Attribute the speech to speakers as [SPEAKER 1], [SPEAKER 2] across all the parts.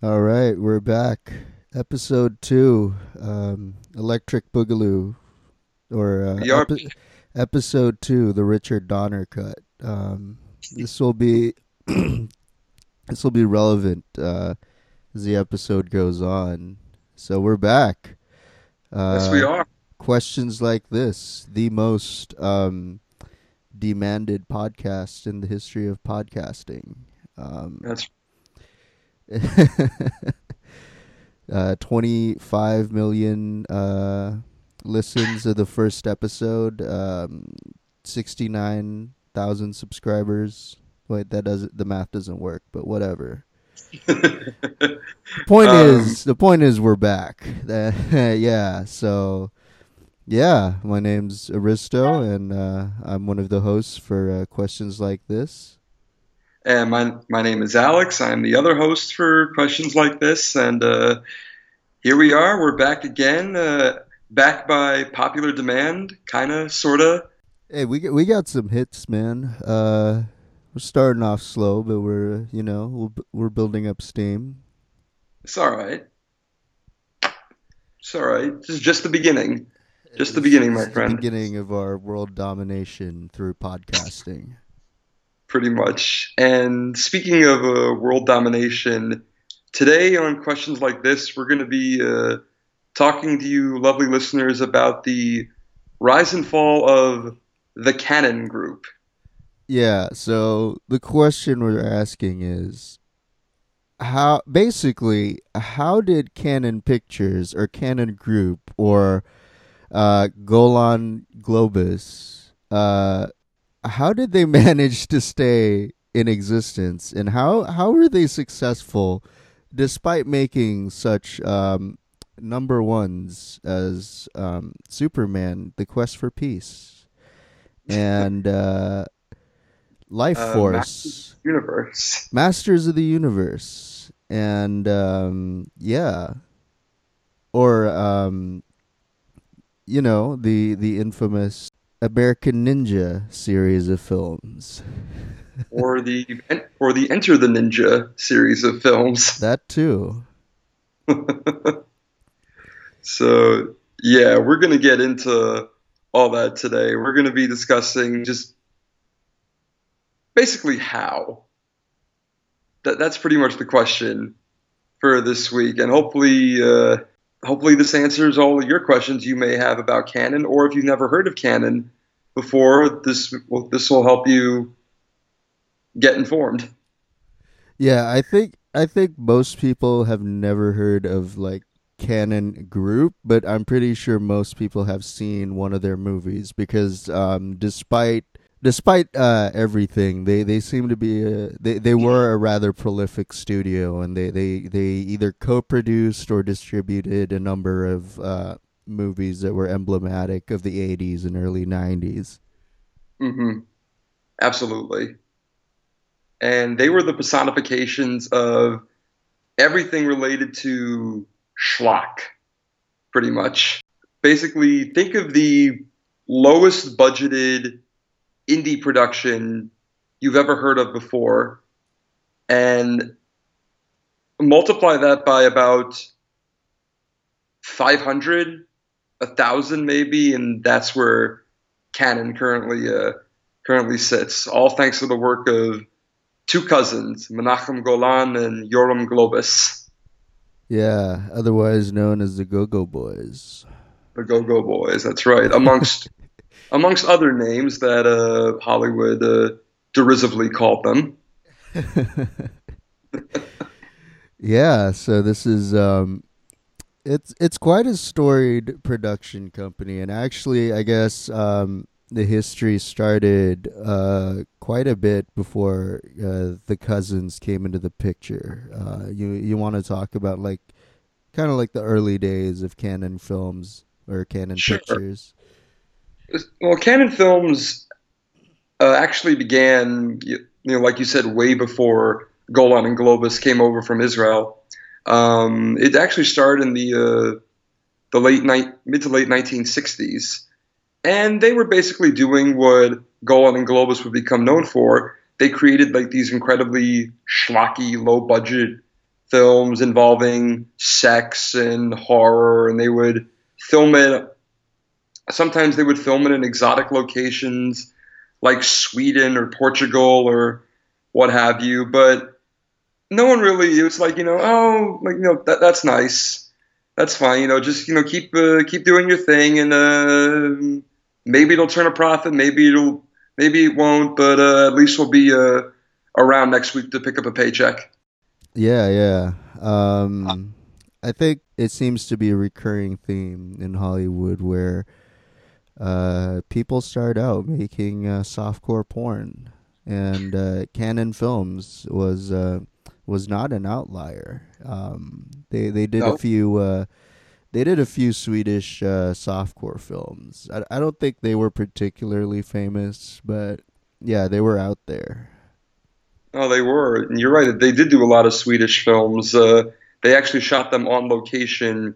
[SPEAKER 1] All right, we're back. Episode two, um, Electric Boogaloo, or uh, epi- episode two, the Richard Donner cut. Um, this will be this will be relevant uh, as the episode goes on. So we're back. Uh,
[SPEAKER 2] yes, we are.
[SPEAKER 1] Questions like this, the most um, demanded podcast in the history of podcasting. Um,
[SPEAKER 2] That's
[SPEAKER 1] uh, 25 million uh, listens of the first episode, um, 69,000 subscribers. Wait, that doesn't the math doesn't work, but whatever. The point
[SPEAKER 2] Um,
[SPEAKER 1] is, the point is, we're back. That- yeah. So, yeah, my name's Aristo, and uh, I'm one of the hosts for uh, questions like this.
[SPEAKER 2] And my my name is Alex. I'm the other host for questions like this, and uh, here we are. We're back again, uh, back by popular demand, kind of, sorta.
[SPEAKER 1] Hey, we got, we got some hits, man. Uh, we're starting off slow, but we're you know we're, we're building up steam.
[SPEAKER 2] It's all right. It's all right. This is just the beginning. Just the beginning, my
[SPEAKER 1] It's the
[SPEAKER 2] friend.
[SPEAKER 1] beginning of our world domination through podcasting.
[SPEAKER 2] Pretty much. And speaking of uh, world domination, today on questions like this, we're going to be uh, talking to you, lovely listeners, about the rise and fall of the Cannon Group.
[SPEAKER 1] Yeah. So the question we're asking is, how basically how did Cannon Pictures or Cannon Group or uh, Golan Globus uh, how did they manage to stay in existence? And how how were they successful despite making such um, number ones as um, Superman, The Quest for Peace, and uh, Life
[SPEAKER 2] Uh,
[SPEAKER 1] Force,
[SPEAKER 2] Universe.
[SPEAKER 1] Masters of the Universe, and um, yeah, or um, you know the the infamous American Ninja series of films.
[SPEAKER 2] or the or the Enter the Ninja series of films.
[SPEAKER 1] That too.
[SPEAKER 2] So, yeah, we're going to get into all that today. We're going to be discussing just basically how. That, that's pretty much the question for this week. And hopefully, uh, hopefully, this answers all of your questions you may have about Cannon, or if you've never heard of Cannon before, this will, this will help you get informed.
[SPEAKER 1] Yeah, I think I think most people have never heard of like Cannon Group, but I'm pretty sure most people have seen one of their movies because um, despite despite uh, everything, they, they seem to be a, they they were a rather prolific studio, and they they, they either co-produced or distributed a number of uh, movies that were emblematic of the 80s and early 90s.
[SPEAKER 2] hmm Absolutely. And they were the personifications of everything related to schlock, pretty much. Basically, think of the lowest budgeted indie production you've ever heard of before and multiply that by about 500, a thousand maybe, and that's where Cannon currently uh, currently sits. All thanks to the work of two cousins, Menachem Golan and Yoram Globus,
[SPEAKER 1] Yeah, otherwise known as the Go-Go Boys.
[SPEAKER 2] the Go Go Boys. That's right. Amongst amongst other names that uh, Hollywood uh, derisively called them.
[SPEAKER 1] yeah, so this is um it's it's quite a storied production company and actually I guess um the history started uh quite a bit before uh, the cousins came into the picture. Uh you you want to talk about like kind of like the early days of Cannon films or Cannon
[SPEAKER 2] Sure.
[SPEAKER 1] Pictures.
[SPEAKER 2] Well, Canon Films uh, actually began, you know, like you said, way before Golan and Globus came over from Israel. Um, it actually started in the uh, the late mid to late 1960s, and they were basically doing what Golan and Globus would become known for. They created like these incredibly schlocky, low budget films involving sex and horror, and they would film it. Sometimes they would film it in exotic locations like Sweden or Portugal or what have you. But no one really. It's like you know, oh, like you know, that, that's nice. That's fine. You know, just you know, keep uh, keep doing your thing, and uh, maybe it'll turn a profit. Maybe it'll, maybe it won't. But uh, at least we'll be uh, around next week to pick up a paycheck.
[SPEAKER 1] Yeah, yeah. Um, I think it seems to be a recurring theme in Hollywood where uh, people start out making uh, softcore porn, and uh, Cannon Films was uh, was not an outlier. Um, they they did
[SPEAKER 2] No.
[SPEAKER 1] a few. Uh, they did a few Swedish uh, softcore films. I, I don't think they were particularly famous, but yeah, they were out there.
[SPEAKER 2] Oh, they were. And you're right. They did do a lot of Swedish films. Uh, they actually shot them on location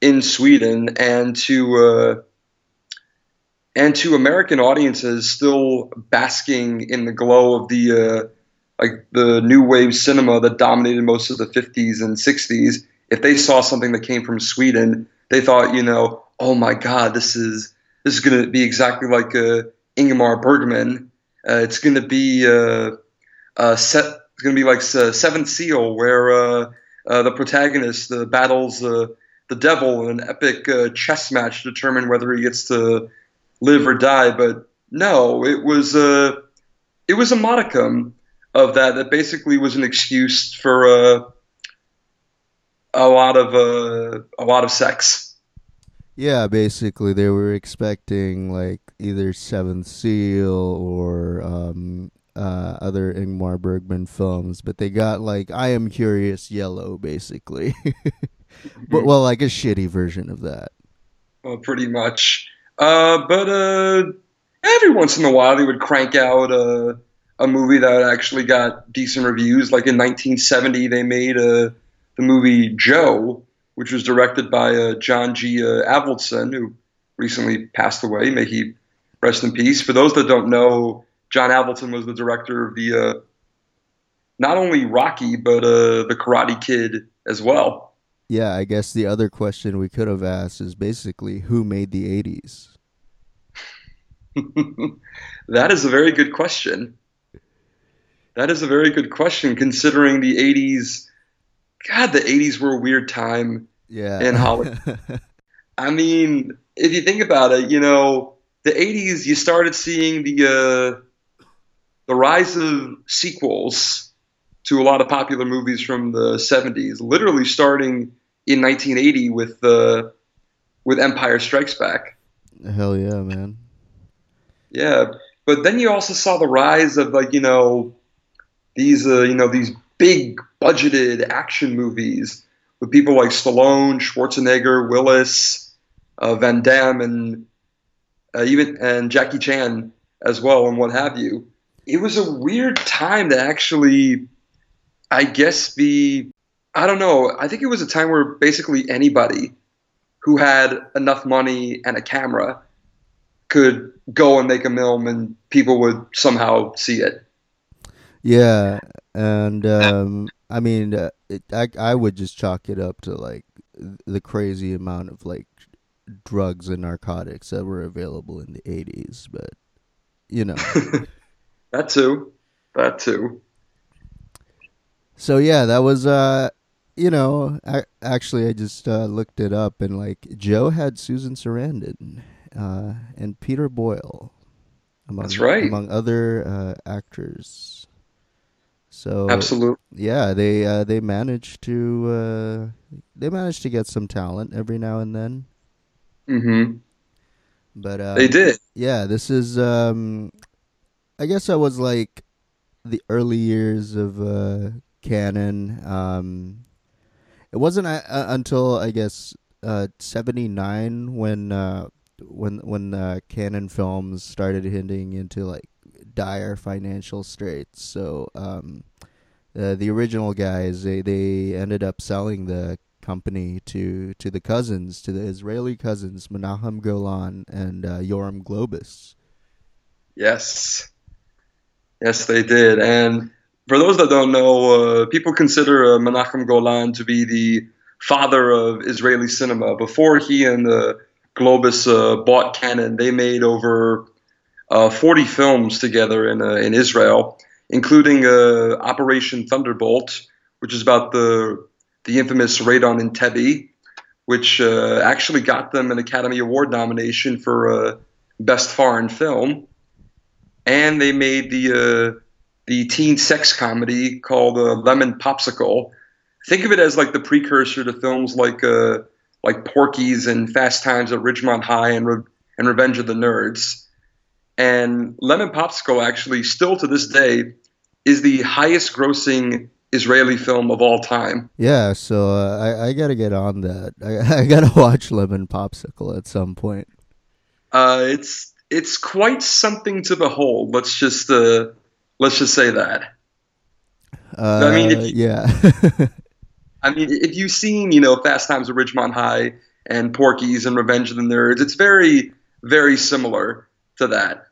[SPEAKER 2] in Sweden, and to uh, and to American audiences still basking in the glow of the uh, like the new wave cinema that dominated most of the 50s and 60s. If they saw something that came from Sweden, they thought, you know, oh my God, this is this is going to be exactly like uh, Ingmar Bergman. Uh, it's going to be uh, uh, set. It's going to be like uh, Seventh Seal, where uh, uh, the protagonist battles the devil in an epic chess match to determine whether he gets to live or die. But no, it was uh, it was a modicum of that. That basically was an excuse for uh, a lot of uh, a lot of sex.
[SPEAKER 1] Yeah, basically they were expecting like either Seventh Seal or um, uh, other Ingmar Bergman films, but they got like I Am Curious Yellow, basically. but well, like a shitty version of that.
[SPEAKER 2] uh, pretty much. Uh, but uh, every once in a while, they would crank out a, a movie that actually got decent reviews. Like in 1970, they made uh, the movie Joe, which was directed by uh, John G. Avildsen, who recently passed away. May he rest in peace. For those that don't know, John Avildsen was the director of the not only Rocky but the Karate Kid as well.
[SPEAKER 1] Yeah, I guess the other question we could have asked is basically who made the 80s?
[SPEAKER 2] that is a very good question. That is a very good question, considering the 80s. God, the 80s were a weird time.
[SPEAKER 1] Yeah.
[SPEAKER 2] In Hollywood. I mean, if you think about it, you know, the 80s, you started seeing the uh, the rise of sequels to a lot of popular movies from the 70s, literally starting in 1980 with uh, with Empire Strikes Back.
[SPEAKER 1] Hell yeah, man.
[SPEAKER 2] Yeah, but then you also saw the rise of like you know these uh, you know these big budgeted action movies with people like Stallone, Schwarzenegger, Willis, uh, Van Damme, and uh, even and Jackie Chan as well, and what have you. It was a weird time to actually, I guess, the I don't know. I think it was a time where basically anybody who had enough money and a camera could go and make a film and people would somehow see it.
[SPEAKER 1] Yeah, and um, I mean, uh, it, I I would just chalk it up to like the crazy amount of like drugs and narcotics that were available in the '80s, but you know.
[SPEAKER 2] that too. That too.
[SPEAKER 1] So yeah, that was uh, you know, I, actually I just uh, looked it up and like Joe had Susan Sarandon, uh, and Peter Boyle. Among,
[SPEAKER 2] That's right.
[SPEAKER 1] Among other uh, actors. So
[SPEAKER 2] Absolutely.
[SPEAKER 1] yeah, they uh, they managed to uh, they managed to get some talent every now and then.
[SPEAKER 2] hmm
[SPEAKER 1] But uh,
[SPEAKER 2] They did.
[SPEAKER 1] yeah, this is um I guess I was like the early years of uh Cannon um it wasn't uh, uh, until I guess uh 79 when uh when when uh Cannon films started hitting into like dire financial straits so um uh, the original guys they they ended up selling the company to to the cousins to the Israeli cousins Menachem Golan and uh, Yoram Globus.
[SPEAKER 2] Yes. Yes, they did. And for those that don't know, uh, people consider uh, Menachem Golan to be the father of Israeli cinema. Before he and uh, Globus uh, bought Cannon, they made over uh, 40 films together in, uh, in Israel, including uh, Operation Thunderbolt, which is about the, the infamous raid on Entebbe, which actually got them an Academy Award nomination for Best Foreign Film. And they made the the teen sex comedy called uh, Lemon Popsicle. Think of it as like the precursor to films like uh, like Porky's and Fast Times at Ridgemont High and Re- and Revenge of the Nerds. And Lemon Popsicle actually still to this day is the highest grossing Israeli film of all time.
[SPEAKER 1] Yeah, so uh, I, I got to get on that. I, I got to watch Lemon Popsicle at some point.
[SPEAKER 2] Uh, it's it's quite something to behold. Let's just uh, Let's just say that.
[SPEAKER 1] Uh, I mean, you, yeah.
[SPEAKER 2] I mean, if you've seen, you know, Fast Times at Ridgemont High and Porky's and Revenge of the Nerds, it's very, very similar to that.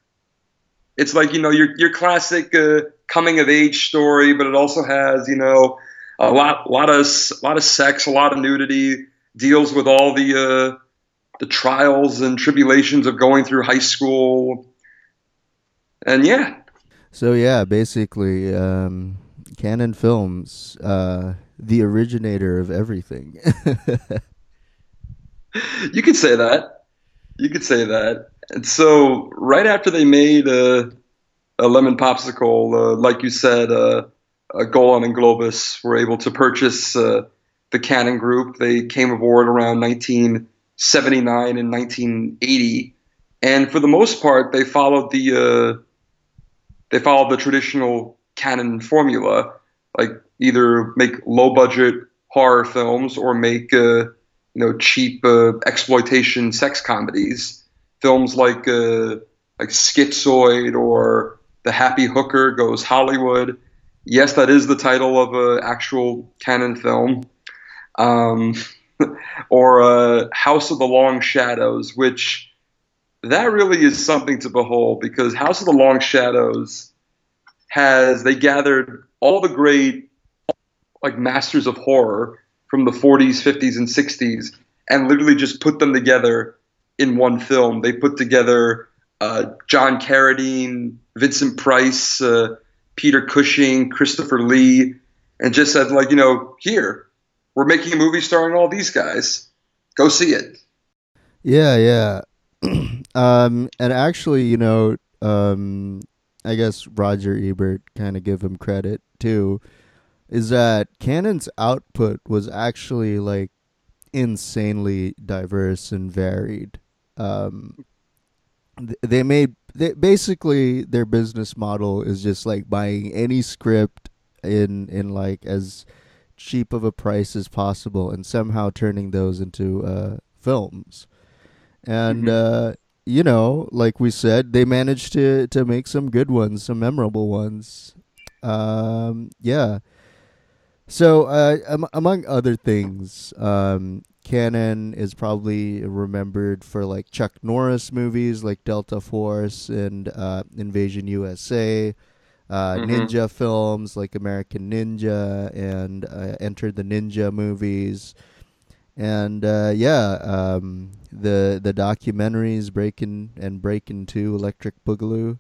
[SPEAKER 2] It's like you know your your classic uh, coming of age story, but it also has you know a lot, lot of, lot of sex, a lot of nudity, deals with all the uh, the trials and tribulations of going through high school, and yeah,
[SPEAKER 1] so yeah, basically, um, Cannon Films, uh, the originator of everything.
[SPEAKER 2] you could say that. You could say that. And so, right after they made uh, a lemon popsicle, uh, like you said, uh, Golan and Globus were able to purchase uh, the Cannon Group. They came aboard around 1979 and 1980, and for the most part, they followed the uh, they follow the traditional Cannon formula, like either make low budget horror films or make uh, you know cheap uh, exploitation sex comedies. Films like uh, like Schizoid or The Happy Hooker Goes Hollywood. Yes, that is the title of an actual Cannon film. Um, or uh, House of the Long Shadows, which that really is something to behold because House of the Long Shadows has they gathered all the great like masters of horror from the 40s, 50s, and 60s and literally just put them together in one film. They put together uh, John Carradine, Vincent Price, uh, Peter Cushing, Christopher Lee, and just said like, you know, here we're making a movie starring all these guys. Go see it.
[SPEAKER 1] Yeah, yeah. um, and actually, you know, um, I guess Roger Ebert kind of give him credit too, is that Cannon's output was actually like insanely diverse and varied. Um, they made they, basically their business model is just like buying any script in in like as cheap of a price as possible and somehow turning those into uh, films. And mm-hmm. uh, you know, like we said, they managed to to make some good ones, some memorable ones. Um, yeah. So, uh, am, among other things, um, Cannon is probably remembered for like Chuck Norris movies like Delta Force and uh, Invasion USA, uh, mm-hmm. ninja films like American Ninja and uh, Enter the Ninja movies and uh, yeah, um, the the documentaries Breakin' and Breakin' Two, Electric Boogaloo,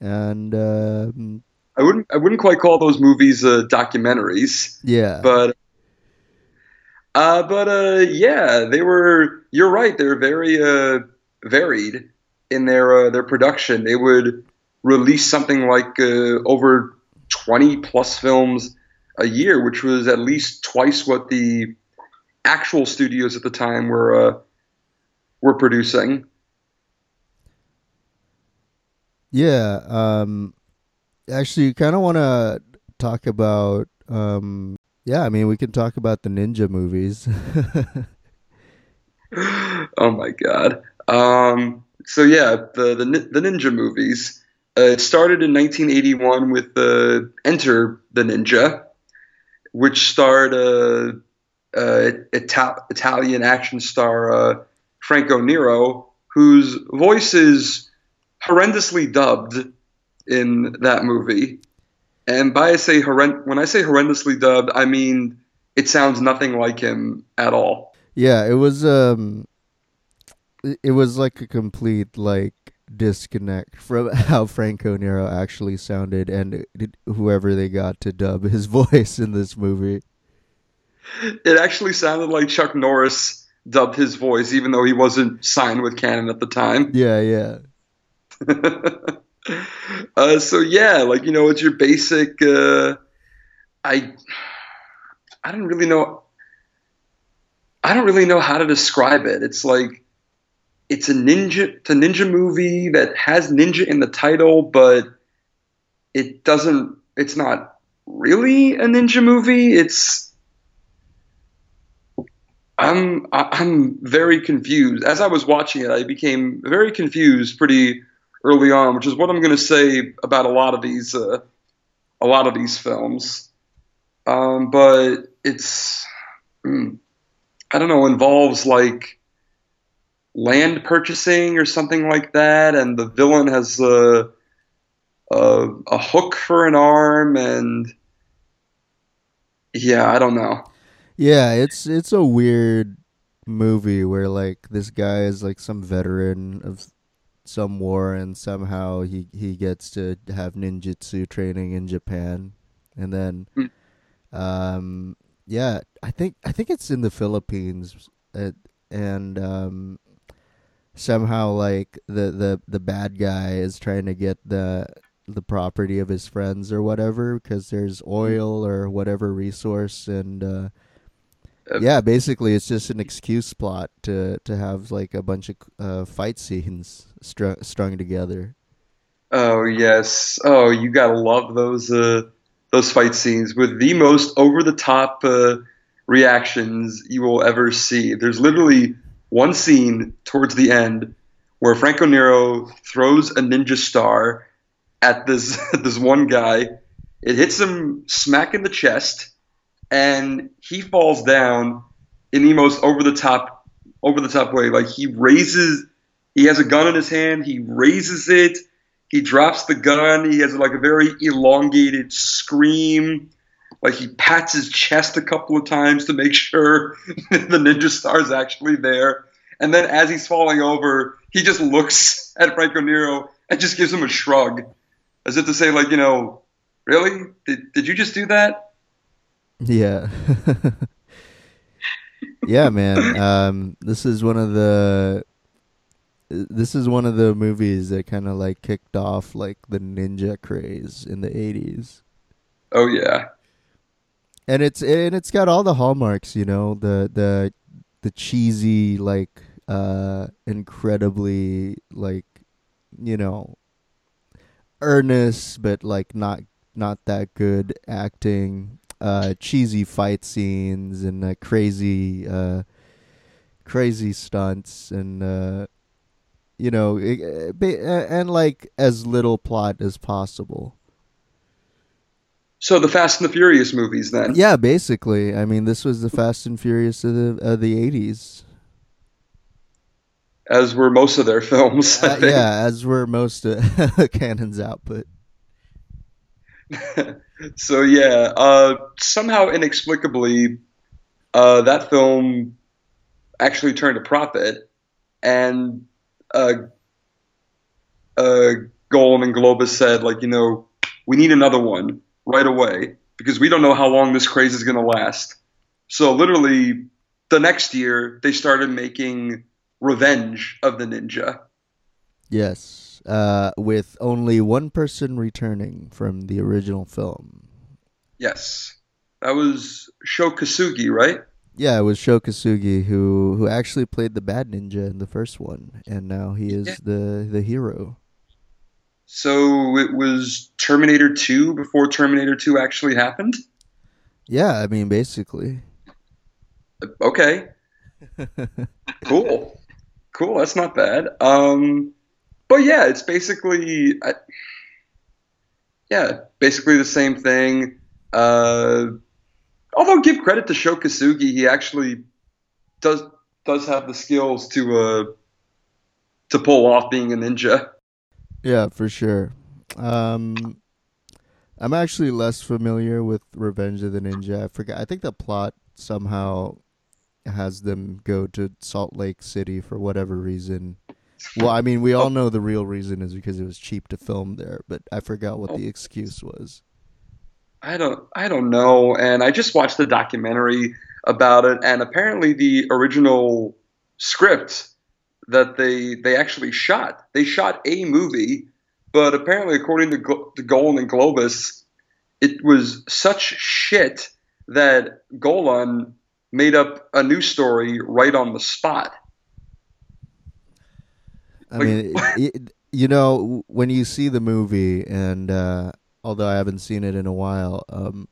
[SPEAKER 1] and um,
[SPEAKER 2] I wouldn't I wouldn't quite call those movies uh, documentaries.
[SPEAKER 1] Yeah,
[SPEAKER 2] but uh, but uh, yeah, they were. You're right. They're very uh, varied in their uh, their production. They would release something like uh, over 20 plus films a year, which was at least twice what the actual studios at the time were uh, were producing.
[SPEAKER 1] Yeah, um, actually, you kind of want to talk about. Um, yeah, I mean, we can talk about the ninja movies.
[SPEAKER 2] oh my god! Um, so yeah, the the, the ninja movies. Uh, it started in 1981 with uh, Enter the Ninja, which starred uh, uh, Ital- Italian action star uh, Franco Nero, whose voice is horrendously dubbed in that movie. And by I say horrend- when I say horrendously dubbed, I mean it sounds nothing like him at all.
[SPEAKER 1] Yeah, it was um it was like a complete like disconnect from how Franco Nero actually sounded and whoever they got to dub his voice in this movie.
[SPEAKER 2] It actually sounded like Chuck Norris dubbed his voice, even though he wasn't signed with Cannon at the time.
[SPEAKER 1] Yeah, yeah.
[SPEAKER 2] uh, so yeah, like you know, it's your basic. Uh, I I don't really know. I don't really know how to describe it. It's like it's a ninja. It's a ninja movie that has ninja in the title, but it doesn't. It's not really a ninja movie. It's I'm I'm very confused. As I was watching it, I became very confused pretty early on, which is what I'm going to say about a lot of these uh, a lot of these films. Um, but it's mm, I don't know involves like land purchasing or something like that, and the villain has a a, a hook for an arm, and yeah, I don't know.
[SPEAKER 1] Yeah, it's it's a weird movie where like this guy is like some veteran of some war and somehow he he gets to have ninjutsu training in Japan and then mm. um yeah I think I think it's in the Philippines uh, and um somehow like the the the bad guy is trying to get the the property of his friends or whatever because there's hmm. oil or whatever resource and uh, yeah, basically, it's just an excuse plot to to have like a bunch of uh, fight scenes str- strung together.
[SPEAKER 2] Oh yes, oh you gotta love those uh, those fight scenes with the most over the top uh, reactions you will ever see. There's literally one scene towards the end where Franco Nero throws a ninja star at this this one guy. It hits him smack in the chest and he falls down in the most over the top over the top way. Like he raises, he has a gun in his hand, he raises it, he drops the gun, he has like a very elongated scream. Like he pats his chest a couple of times to make sure the ninja star is actually there. And then as he's falling over, he just looks at Franco Nero and just gives him a shrug, as if to say, like, you know, really? Did, did you just do that?
[SPEAKER 1] Yeah. yeah, man. Um, this is one of the this is one of the movies that kind of like kicked off like the ninja craze in the 80s.
[SPEAKER 2] Oh yeah.
[SPEAKER 1] And it's and it's got all the hallmarks, you know, the the the cheesy like uh incredibly like you know earnest but like not not that good acting uh, cheesy fight scenes and uh, crazy, uh, crazy stunts, and uh, you know, it, and like as little plot as possible.
[SPEAKER 2] So the Fast and the Furious movies, then?
[SPEAKER 1] Yeah, basically. I mean, this was the Fast and Furious of the of the eighties.
[SPEAKER 2] As were most of their films.
[SPEAKER 1] Uh, yeah, as were most of Cannon's output.
[SPEAKER 2] so yeah, uh, somehow inexplicably, uh, that film actually turned a profit, and uh, uh, Golan and Globus said, like, you know, we need another one right away because we don't know how long this craze is going to last. So literally, the next year they started making Revenge of the Ninja.
[SPEAKER 1] Yes uh, with only one person returning from the original film.
[SPEAKER 2] Yes, that was Sho Kosugi, right?
[SPEAKER 1] Yeah, it was Sho Kosugi who who actually played the bad ninja in the first one, and now he is yeah. the the hero.
[SPEAKER 2] So it was Terminator Two before Terminator Two actually happened.
[SPEAKER 1] Yeah, I mean basically.
[SPEAKER 2] Okay. cool. Cool. That's not bad. Um, but yeah, it's basically, I, yeah, basically the same thing. Uh, although give credit to Sho Kosugi, he actually does does have the skills to uh, to pull off being a ninja.
[SPEAKER 1] Yeah, for sure. Um, I'm actually less familiar with Revenge of the Ninja. I forgot. I think the plot somehow has them go to Salt Lake City for whatever reason. Well, I mean, we all oh. know the real reason is because it was cheap to film there, but I forgot what the oh. excuse was.
[SPEAKER 2] I don't I don't know. And I just watched the documentary about it, and apparently the original script that they they actually shot they shot a movie, but apparently according to Go- the Golan Globus, it was such shit that Golan made up a new story right on the spot.
[SPEAKER 1] I mean, it, it, you know, when you see the movie, and uh, although I haven't seen it in a while, um,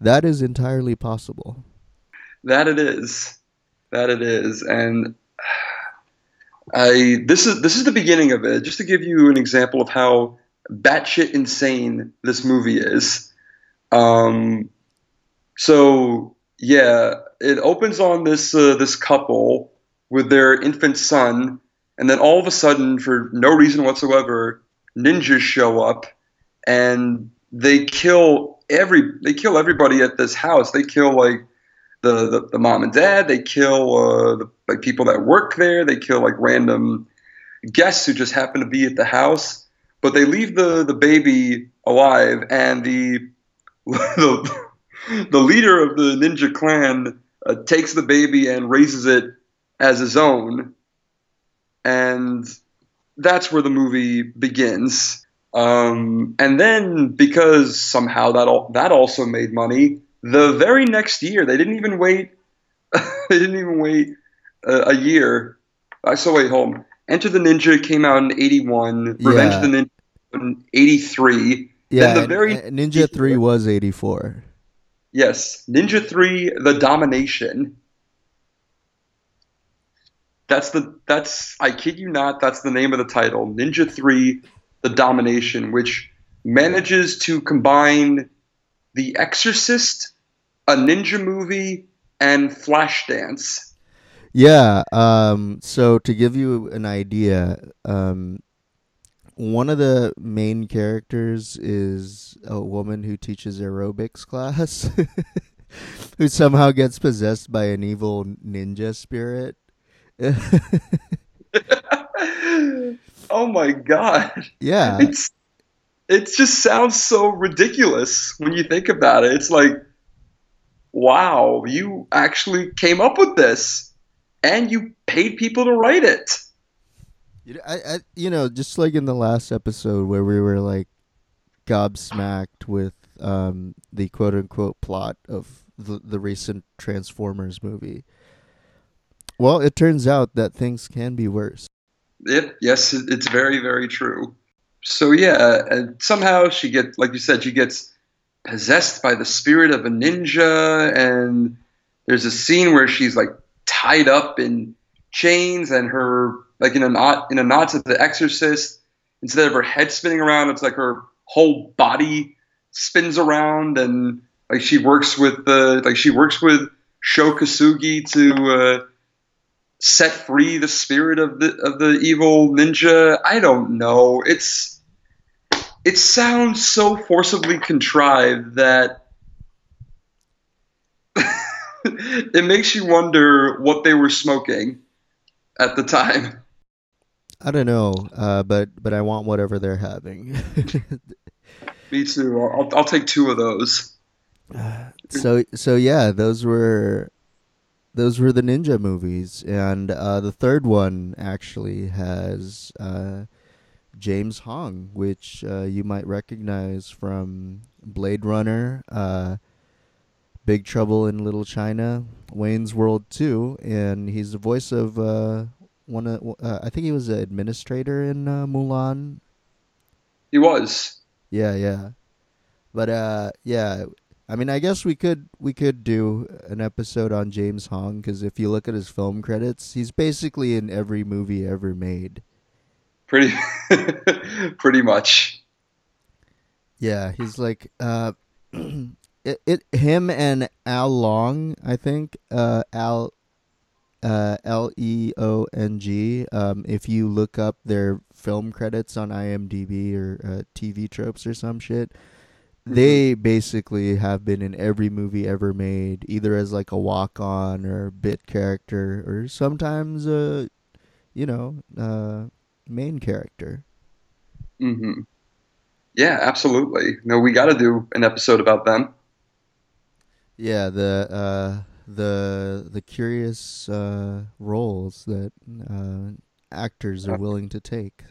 [SPEAKER 1] that is entirely possible.
[SPEAKER 2] That it is, that it is, and I this is this is the beginning of it. Just to give you an example of how batshit insane this movie is. Um, so yeah, it opens on this uh, this couple with their infant son, and then all of a sudden, for no reason whatsoever, ninjas show up and they kill every they kill everybody at this house. They kill like the the, the mom and dad. They kill uh, the like people that work there. They kill like random guests who just happen to be at the house. But they leave the the baby alive, and the the, the leader of the ninja clan uh, takes the baby and raises it as his own, and that's where the movie begins. Um, and then because somehow that all, that also made money, the very next year they didn't even wait. they didn't even wait a, a year. I so wait. On. Enter the Ninja came out in '81.
[SPEAKER 1] Yeah.
[SPEAKER 2] Revenge of the Ninja in '83.
[SPEAKER 1] Yeah,
[SPEAKER 2] Then the very
[SPEAKER 1] Ninja Three was eighty four.
[SPEAKER 2] Yes, Ninja 3 The Domination. That's the that's I kid you not, that's the name of the title. Ninja 3 The Domination, which manages to combine The Exorcist, a ninja movie, and Flashdance.
[SPEAKER 1] Yeah. Um, so to give you an idea, um, one of the main characters is a woman who teaches aerobics class, who somehow gets possessed by an evil ninja spirit.
[SPEAKER 2] oh my god.
[SPEAKER 1] yeah.
[SPEAKER 2] It's it just sounds so ridiculous when you think about it. It's like wow, you actually came up with this and you paid people to write it.
[SPEAKER 1] You know, I, I, you know, just like in the last episode where we were like gobsmacked with um, the quote unquote plot of the, the recent Transformers movie. Well, it turns out that things can be worse.
[SPEAKER 2] It, yes, it's very, very true. So yeah, and somehow she gets, like you said, she gets possessed by the spirit of a ninja, and there's a scene where she's like tied up in chains, and her like in a knot in a knot to the Exorcist. Instead of her head spinning around, it's like her whole body spins around, and like she works with the like she works with Sho Kosugi to. Uh, set free the spirit of the of the evil ninja. I don't know. It's it sounds so forcibly contrived that it makes you wonder what they were smoking at the time.
[SPEAKER 1] I don't know, uh, but but I want whatever they're having.
[SPEAKER 2] Me too. I'll, I'll take two of those.
[SPEAKER 1] so so yeah, those were those were the ninja movies, and uh, the third one actually has uh, James Hong, which uh, you might recognize from Blade Runner, uh, Big Trouble in Little China, Wayne's World Two, and he's the voice of uh, one of uh, I think he was an administrator in uh, Mulan.
[SPEAKER 2] He was.
[SPEAKER 1] Yeah, yeah. But uh yeah, I mean I guess we could we could do an episode on James Hong cuz if you look at his film credits, he's basically in every movie ever made.
[SPEAKER 2] Pretty pretty much.
[SPEAKER 1] Yeah, he's like uh it, it him and Al Leong, I think, uh Al uh L E O N G um if you look up their film credits on IMDb or uh, TV tropes or some shit, they basically have been in every movie ever made, either as like a walk on or bit character, or sometimes a, you know, uh, main character.
[SPEAKER 2] hmm Yeah, absolutely. No, we got to do an episode about them.
[SPEAKER 1] Yeah, the uh, the the curious uh, roles that uh, actors are willing to take.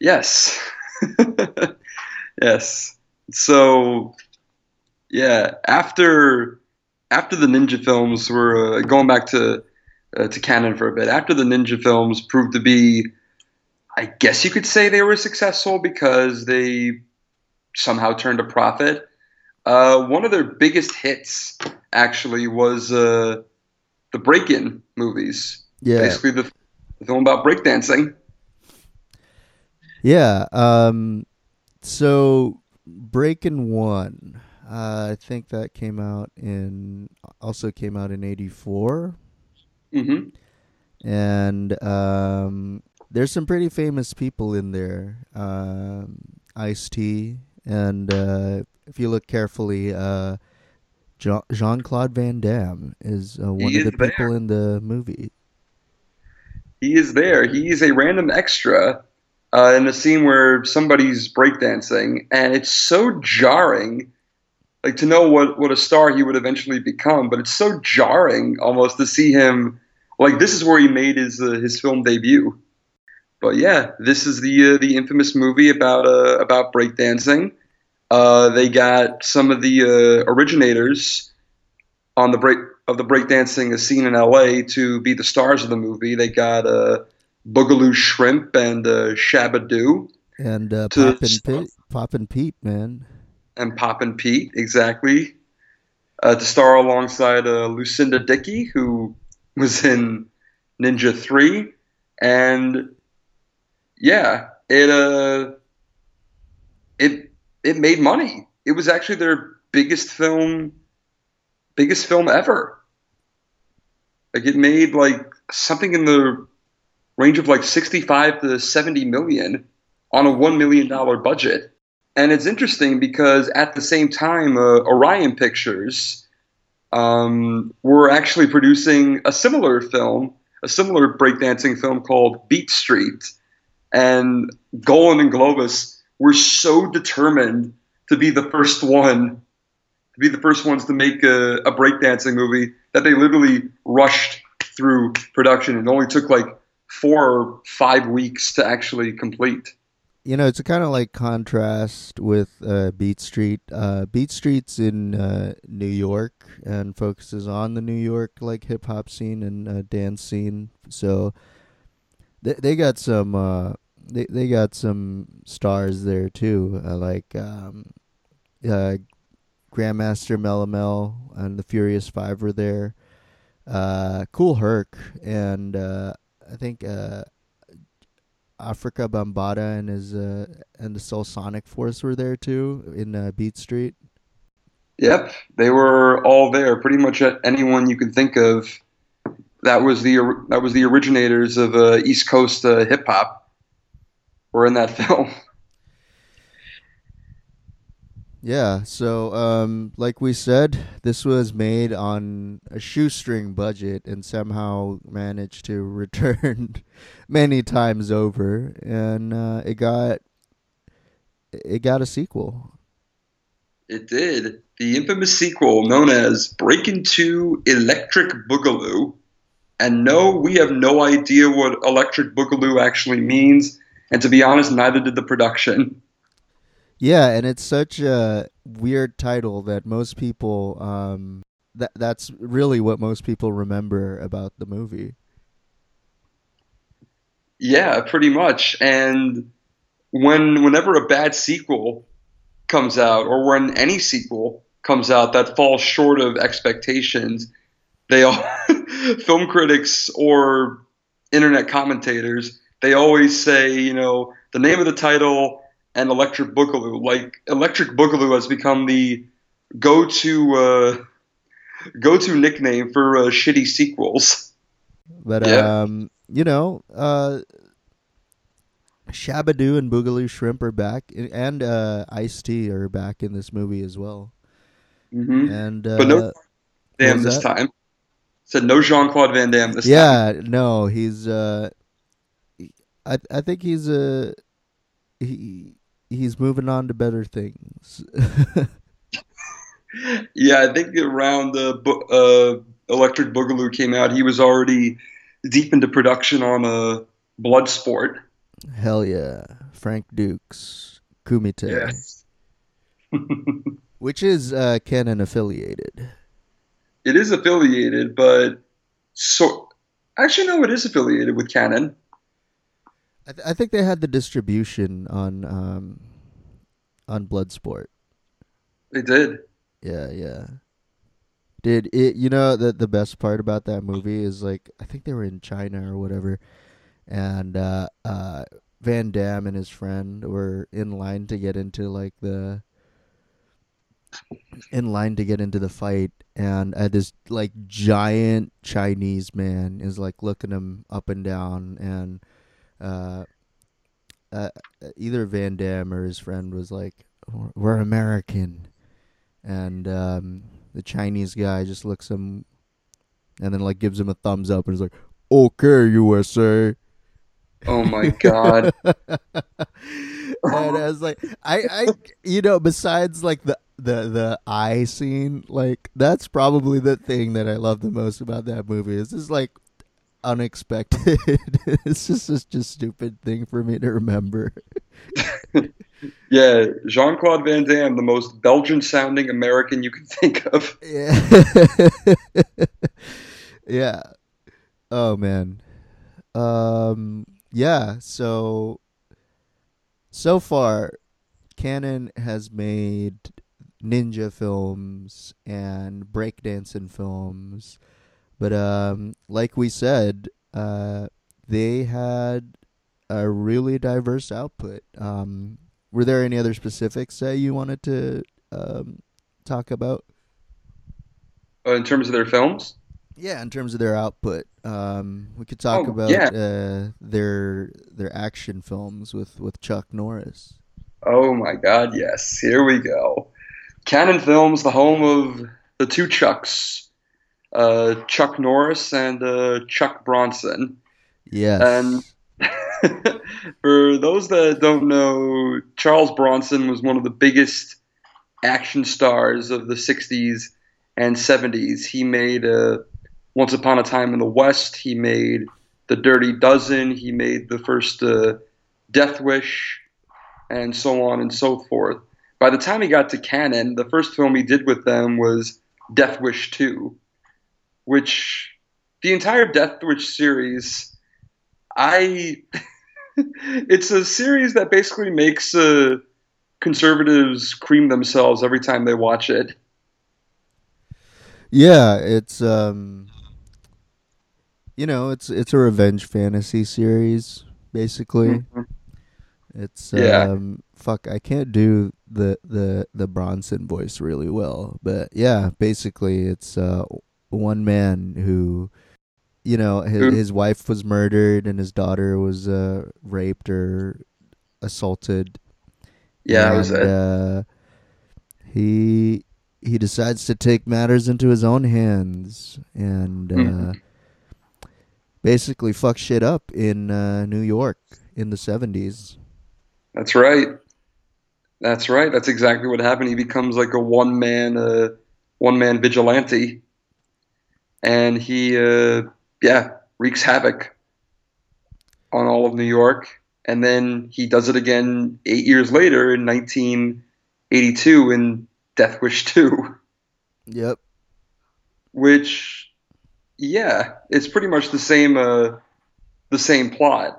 [SPEAKER 2] Yes. yes. So, yeah, after after the ninja films were uh, going back to uh, to Cannon for a bit. After the ninja films proved to be, I guess you could say they were successful because they somehow turned a profit. Uh, one of their biggest hits actually was uh, the break-in movies.
[SPEAKER 1] Yeah,
[SPEAKER 2] Basically, the, the film about breakdancing.
[SPEAKER 1] yeah. Um, so Breakin' One, uh, I think that came out in also came out in '84.
[SPEAKER 2] hmm
[SPEAKER 1] and um, there's some pretty famous people in there. Um, Ice T, and uh, if you look carefully, uh, Jean Claude Van Damme is uh, one
[SPEAKER 2] He
[SPEAKER 1] of the
[SPEAKER 2] is there.
[SPEAKER 1] people in the movie.
[SPEAKER 2] He is there. He's a random extra uh, in a scene where somebody's breakdancing, and it's so jarring, like to know what, what a star he would eventually become. But it's so jarring almost to see him. Like this is where he made his uh, his film debut. But yeah, this is the uh, the infamous movie about uh, about breakdancing. Uh, they got some of the uh, originators on the break of the breakdancing scene in LA to be the stars of the movie. They got uh, Boogaloo Shrimp and uh, Shabadoo
[SPEAKER 1] And uh,
[SPEAKER 2] To-
[SPEAKER 1] Poppin' Pete, Pete, man.
[SPEAKER 2] and Poppin' Pete, exactly, uh, to star alongside uh, Lucinda Dickey, who was in Ninja 3. And yeah, it uh, it it made money. It was actually their biggest film, biggest film ever. Like it made like something in the range of like 65 to 70 million on a one million dollar budget. And it's interesting because at the same time, uh, Orion Pictures um, were actually producing a similar film, a similar breakdancing film called Beat Street. And Golan and Globus were so determined to be the first one, to be the first ones to make a, a breakdancing movie that they literally rushed through production. It only took like four or five weeks to actually complete.
[SPEAKER 1] You know, it's a kind of like contrast with uh, Beat Street. Uh, Beat Street's in uh, New York and focuses on the New York like hip hop scene and uh, dance scene. So they they got some uh, they they got some stars there too, uh, like um, Grandmaster Melle Mel and the Furious Five were there. Kool Herc and I think uh, Afrika Bambaataa and his uh, and the Soulsonic Force were there too in uh, Beat Street.
[SPEAKER 2] Yep, they were all there. Pretty much anyone you can think of. That was the that was the originators of uh, East Coast uh, hip hop. Were in that film.
[SPEAKER 1] Yeah, so um, like we said, this was made on a shoestring budget and somehow managed to return many times over, and uh, it got it got a sequel.
[SPEAKER 2] It did. The infamous sequel known as Breakin' 2 Electric Boogaloo. And no, we have no idea what Electric Boogaloo actually means. And to be honest, neither did the production.
[SPEAKER 1] Yeah, and it's such a weird title that most people um, that that's really what most people remember about the movie.
[SPEAKER 2] Yeah, pretty much. And when whenever a bad sequel comes out, or when any sequel comes out that falls short of expectations, they all film critics or internet commentators they always say, you know, the name of the title and Electric Boogaloo. Like Electric Boogaloo has become the go-to uh, go-to nickname for uh, shitty sequels.
[SPEAKER 1] But
[SPEAKER 2] Yeah.
[SPEAKER 1] um, you know, uh, Shabadoo and Boogaloo Shrimp are back, and uh, Ice T are back in this movie as well.
[SPEAKER 2] hmm
[SPEAKER 1] And uh,
[SPEAKER 2] But no Damn
[SPEAKER 1] was
[SPEAKER 2] this
[SPEAKER 1] that?
[SPEAKER 2] time. Said no Jean Claude Van Damme this time.
[SPEAKER 1] yeah, no, he's. Uh, I I think he's uh, he he's moving on to better things.
[SPEAKER 2] Yeah, I think around the uh, Electric Boogaloo came out, he was already deep into production on uh, Bloodsport.
[SPEAKER 1] Hell yeah, Frank Dux, Kumite,
[SPEAKER 2] Yes.
[SPEAKER 1] which is uh, Cannon affiliated.
[SPEAKER 2] it is affiliated, but so actually no, it is affiliated with Cannon.
[SPEAKER 1] I, th- I think they had the distribution on um, on Bloodsport.
[SPEAKER 2] They did.
[SPEAKER 1] Yeah, yeah. Did it? You know the the best part about that movie is like I think they were in China or whatever, and uh, uh, Van Damme and his friend were in line to get into like the in line to get into the fight, and uh, this like giant Chinese man is like looking him up and down, and uh, uh, either Van Damme or his friend was like, "We're American." and um, the Chinese guy just looks him, and then like gives him a thumbs up and is like, "Okay, USA."
[SPEAKER 2] Oh my god.
[SPEAKER 1] and I was like, I, I, you know, besides like the the the eye scene, like that's probably the thing that I love the most about that movie. It's just like unexpected. it's just such a stupid thing for me to remember.
[SPEAKER 2] Yeah, Jean Claude Van Damme, the most Belgian sounding American you can think of.
[SPEAKER 1] Yeah. yeah. Oh man. Um yeah, so so far Cannon has made ninja films and breakdancing films. But um like we said, uh they had a really diverse output. Um were there any other specifics that you wanted to um talk about?
[SPEAKER 2] Uh, in terms of their films.
[SPEAKER 1] Yeah, in terms of their output, um, we could talk
[SPEAKER 2] Oh,
[SPEAKER 1] about
[SPEAKER 2] yeah.
[SPEAKER 1] uh, their their action films with, with Chuck Norris.
[SPEAKER 2] Oh my god, yes. Here we go. Cannon Films, the home of the two Chucks, uh, Chuck Norris and uh, Chuck Bronson.
[SPEAKER 1] Yes,
[SPEAKER 2] And for those that don't know, Charles Bronson was one of the biggest action stars of the 60s and 70s. He made uh, Once Upon a Time in the West, he made The Dirty Dozen, he made the first uh, Death Wish, and so on and so forth. By the time he got to Cannon, the first film he did with them was Death Wish 2, which the entire Death Wish series, I. it's a series that basically makes uh, conservatives cream themselves every time they watch it.
[SPEAKER 1] yeah, it's um, you know, it's it's a revenge fantasy series basically. It's
[SPEAKER 2] Yeah.
[SPEAKER 1] um, fuck, I can't do the the the Bronson voice really well, but yeah, basically it's uh one man who. You know, his, his wife was murdered and his daughter was uh, raped or assaulted
[SPEAKER 2] Yeah, that was it.
[SPEAKER 1] Uh, he he decides to take matters into his own hands and uh,
[SPEAKER 2] Mhm.
[SPEAKER 1] basically fuck shit up in uh, New York in the seventies.
[SPEAKER 2] That's right. That's right. That's exactly what happened. He becomes like a one man, uh, one man vigilante, and he, uh, yeah, wreaks havoc on all of New York. And then he does it again eight years later in 1982 in Death Wish 2,
[SPEAKER 1] Yep.
[SPEAKER 2] which, yeah, it's pretty much the same, uh, the same plot.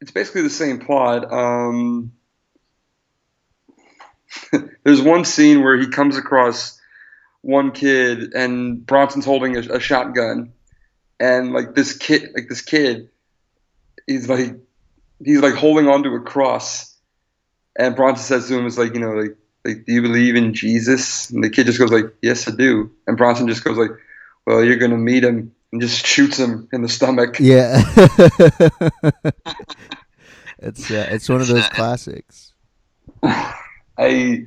[SPEAKER 2] It's basically the same plot. Um, there's one scene where he comes across one kid and Bronson's holding a, a shotgun, and like this kid, like this kid, he's like he's like holding onto a cross, and Bronson says to him, "It's like you know, like like do you believe in Jesus?" And the kid just goes like, "Yes, I do," and Bronson just goes like, "Well, you're gonna meet him," and just shoots him in the stomach.
[SPEAKER 1] Yeah. It's uh, it's one of those classics.
[SPEAKER 2] I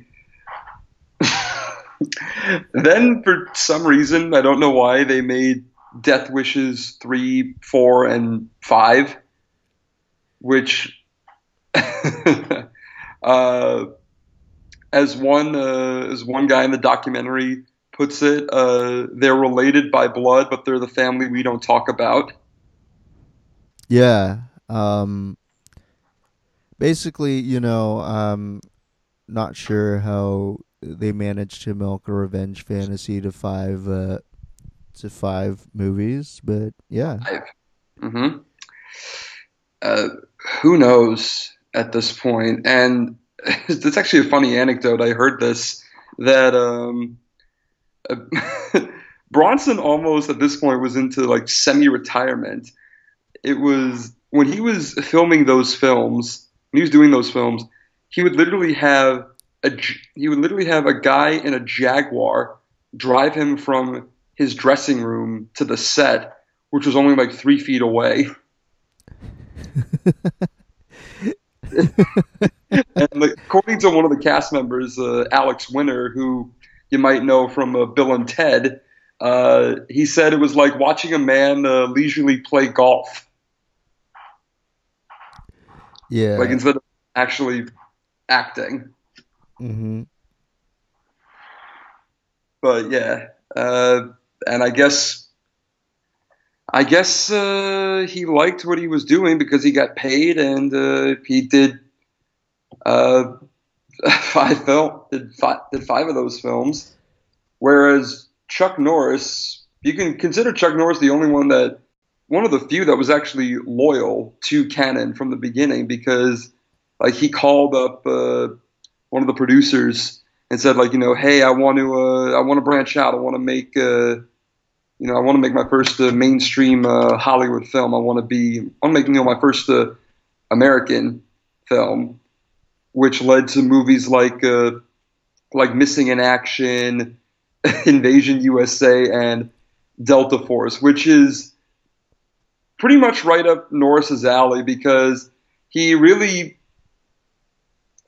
[SPEAKER 2] then for some reason I don't know why they made Death Wishes three, four, and five, which uh, as one uh, as one guy in the documentary puts it, uh, they're related by blood, but they're the family we don't talk about.
[SPEAKER 1] Yeah. Um, basically, you know, um, not sure how they managed to milk a revenge fantasy to five uh, to five movies, but yeah.
[SPEAKER 2] Mm-hmm. Uh, who knows at this point? And it's actually a funny anecdote. I heard this that um, Bronson almost at this point was into like semi-retirement. It was when he was filming those films, when he was doing those films, he would literally have a he would literally have a guy in a Jaguar drive him from his dressing room to the set, which was only like three feet away. and according to one of the cast members, uh, Alex Winter, who you might know from uh, Bill and Ted, uh, he said it was like watching a man uh, leisurely play golf.
[SPEAKER 1] Yeah.
[SPEAKER 2] Like instead of actually acting.
[SPEAKER 1] Mm-hmm.
[SPEAKER 2] But yeah, uh, and I guess, I guess uh, he liked what he was doing because he got paid and uh, he did uh, five film did five, did five of those films, whereas Chuck Norris, you can consider Chuck Norris the only one that one of the few that was actually loyal to Cannon from the beginning because like he called up uh, one of the producers and said like you know hey I want to uh, I want to branch out. I want to make uh, you know I want to make my first uh, mainstream uh, Hollywood film. I want to be I want to make you know my first uh, American film which led to movies like like Missing in Action Invasion USA and Delta Force which is pretty much right up Norris's alley because he really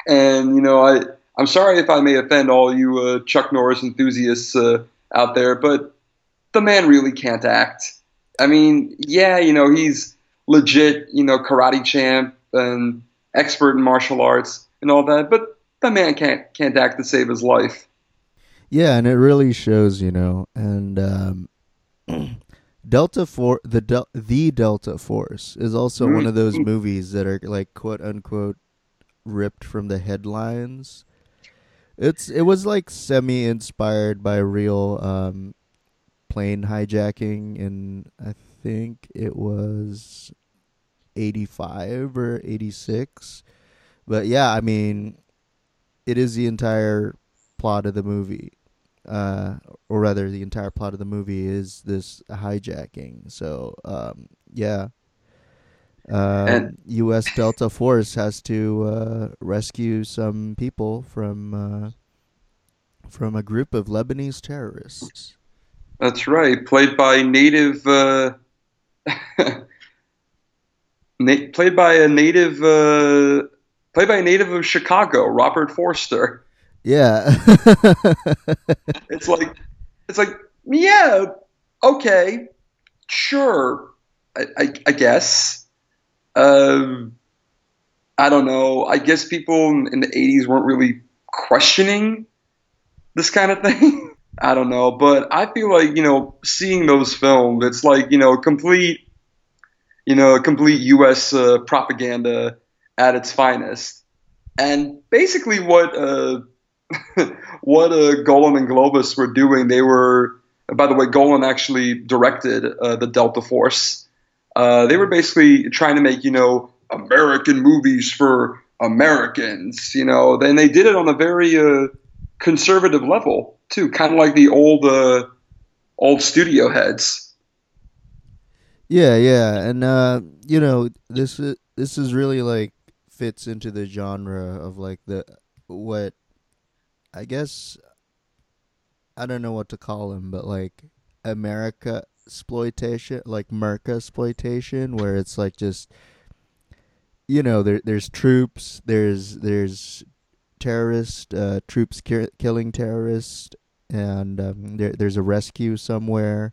[SPEAKER 2] and you know I I'm sorry if I may offend all you uh, Chuck Norris enthusiasts uh, out there, but the man really can't act. I mean, yeah, you know, he's legit, you know, karate champ and expert in martial arts and all that, but the man can't can't act to save his life.
[SPEAKER 1] Yeah, and it really shows, you know, and um, Delta For the Del- the Delta Force is also mm-hmm. one of those movies that are like quote unquote ripped from the headlines it's it was like semi inspired by real um, plane hijacking in I think it was 85 or 86. But yeah, I mean it is the entire plot of the movie. Uh, or rather the entire plot of the movie is this hijacking. So um, yeah. Um, U.S. Delta Force has to uh, rescue some people from uh, from a group of Lebanese terrorists.
[SPEAKER 2] That's right, played by native, uh, na- played by a native, uh, played by a native of Chicago, Robert Forster.
[SPEAKER 1] Yeah,
[SPEAKER 2] it's like, it's like, yeah, okay, sure, I, I, I guess. Um, I don't know. I guess people in the 80s weren't really questioning this kind of thing. I don't know, but I feel like you know, seeing those films, it's like you know, complete, you know, complete U.S. Uh, propaganda at its finest, and basically what uh, what uh, Golan and Globus were doing, they were. By the way, Golan actually directed uh, the Delta Force. Uh, they were basically trying to make you know American movies for Americans, you know. Then they did it on a very uh, conservative level too, kind of like the old uh, old studio heads.
[SPEAKER 1] Yeah, yeah, and uh, you know this is this is really like fits into the genre of like the what I guess I don't know what to call him, but like America exploitation, like Merca exploitation, where it's like just you know, there there's troops, there's there's terrorist uh, troops ki- killing terrorists, and um, there there's a rescue somewhere,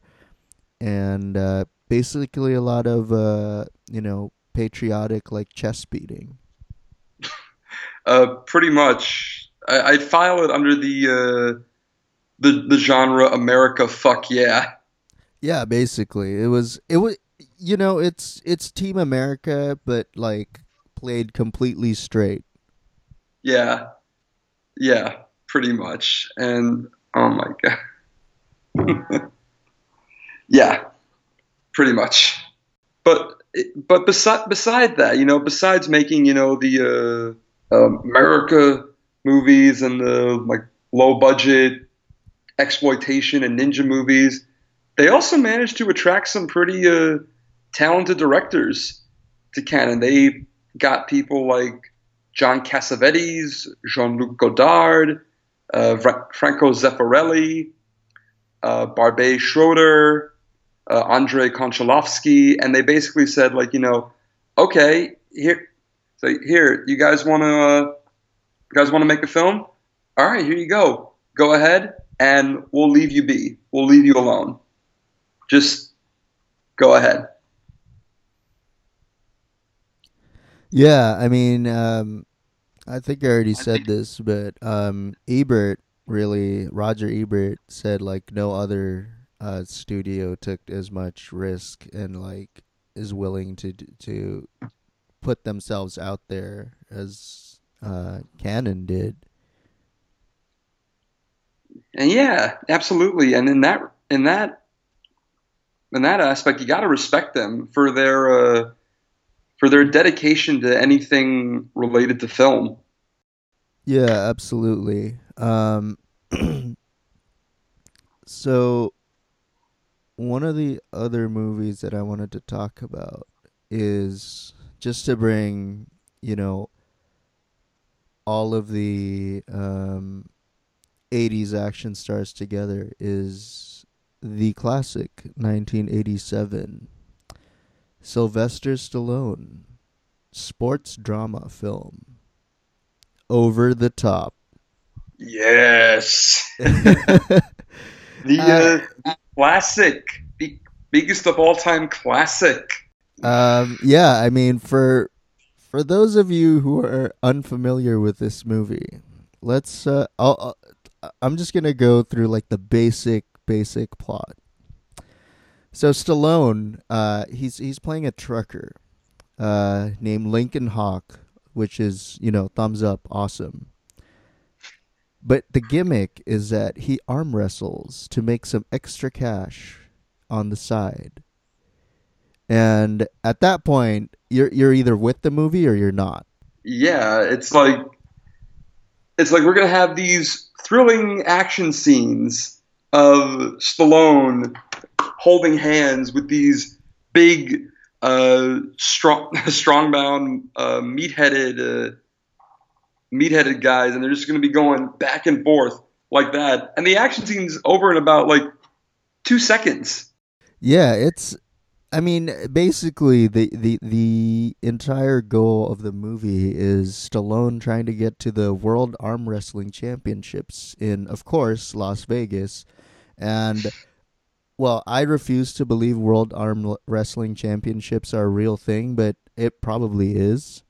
[SPEAKER 1] and uh, basically a lot of uh, you know patriotic like chest beating.
[SPEAKER 2] Uh, pretty much. I, I'd file it under the uh, the the genre America fuck yeah.
[SPEAKER 1] Yeah, basically, it was it was you know it's it's Team America, but like played completely straight.
[SPEAKER 2] Yeah, yeah, pretty much. And oh my god, yeah, pretty much. But but beside beside that, you know, besides making you know the uh, um, America movies and the like low budget exploitation and ninja movies, they also managed to attract some pretty uh, talented directors to Cannon. They got people like John Cassavetes, Jean-Luc Godard, uh, Franco Zeffirelli, uh, Barbet Schroeder, uh, Andrei Konchalovsky, and they basically said like, you know, okay, here, so here, you guys want to, uh, you guys want to make a film? All right, here you go. Go ahead, and we'll leave you be. We'll leave you alone. Just go ahead.
[SPEAKER 1] Yeah, I mean, um, I think I already said this, but um, Ebert really, Roger Ebert said like no other uh, studio took as much risk and like is willing to to put themselves out there as uh, Cannon did.
[SPEAKER 2] And yeah, absolutely. And in that in that in that aspect, you got to respect them for their uh, for their dedication to anything related to film.
[SPEAKER 1] Yeah, absolutely. Um, so, one of the other movies that I wanted to talk about is just to bring, you know, all of the um, 80s action stars together is the classic 1987 Sylvester Stallone sports drama film Over the Top.
[SPEAKER 2] Yes. the uh, uh, classic, the biggest of all time classic.
[SPEAKER 1] Um, yeah, I mean for for those of you who are unfamiliar with this movie, let's. Uh, I'll, I'll, I'm just gonna go through like the basic basic plot. So Stallone, uh, he's he's playing a trucker uh, named Lincoln Hawk, which is you know thumbs up, awesome. But the gimmick is that he arm wrestles to make some extra cash on the side. And at that point, you're you're either with the movie or you're not.
[SPEAKER 2] Yeah, it's like it's like we're gonna have these thrilling action scenes of Stallone holding hands with these big, uh, strong, strong-bound, uh, meat-headed, uh, meat-headed guys, and they're just going to be going back and forth like that. And the action scene's over in about like two seconds.
[SPEAKER 1] Yeah, it's. I mean, basically, the, the the entire goal of the movie is Stallone trying to get to the World Arm Wrestling Championships in, of course, Las Vegas, and well, I refuse to believe World Arm Wrestling Championships are a real thing, but it probably is.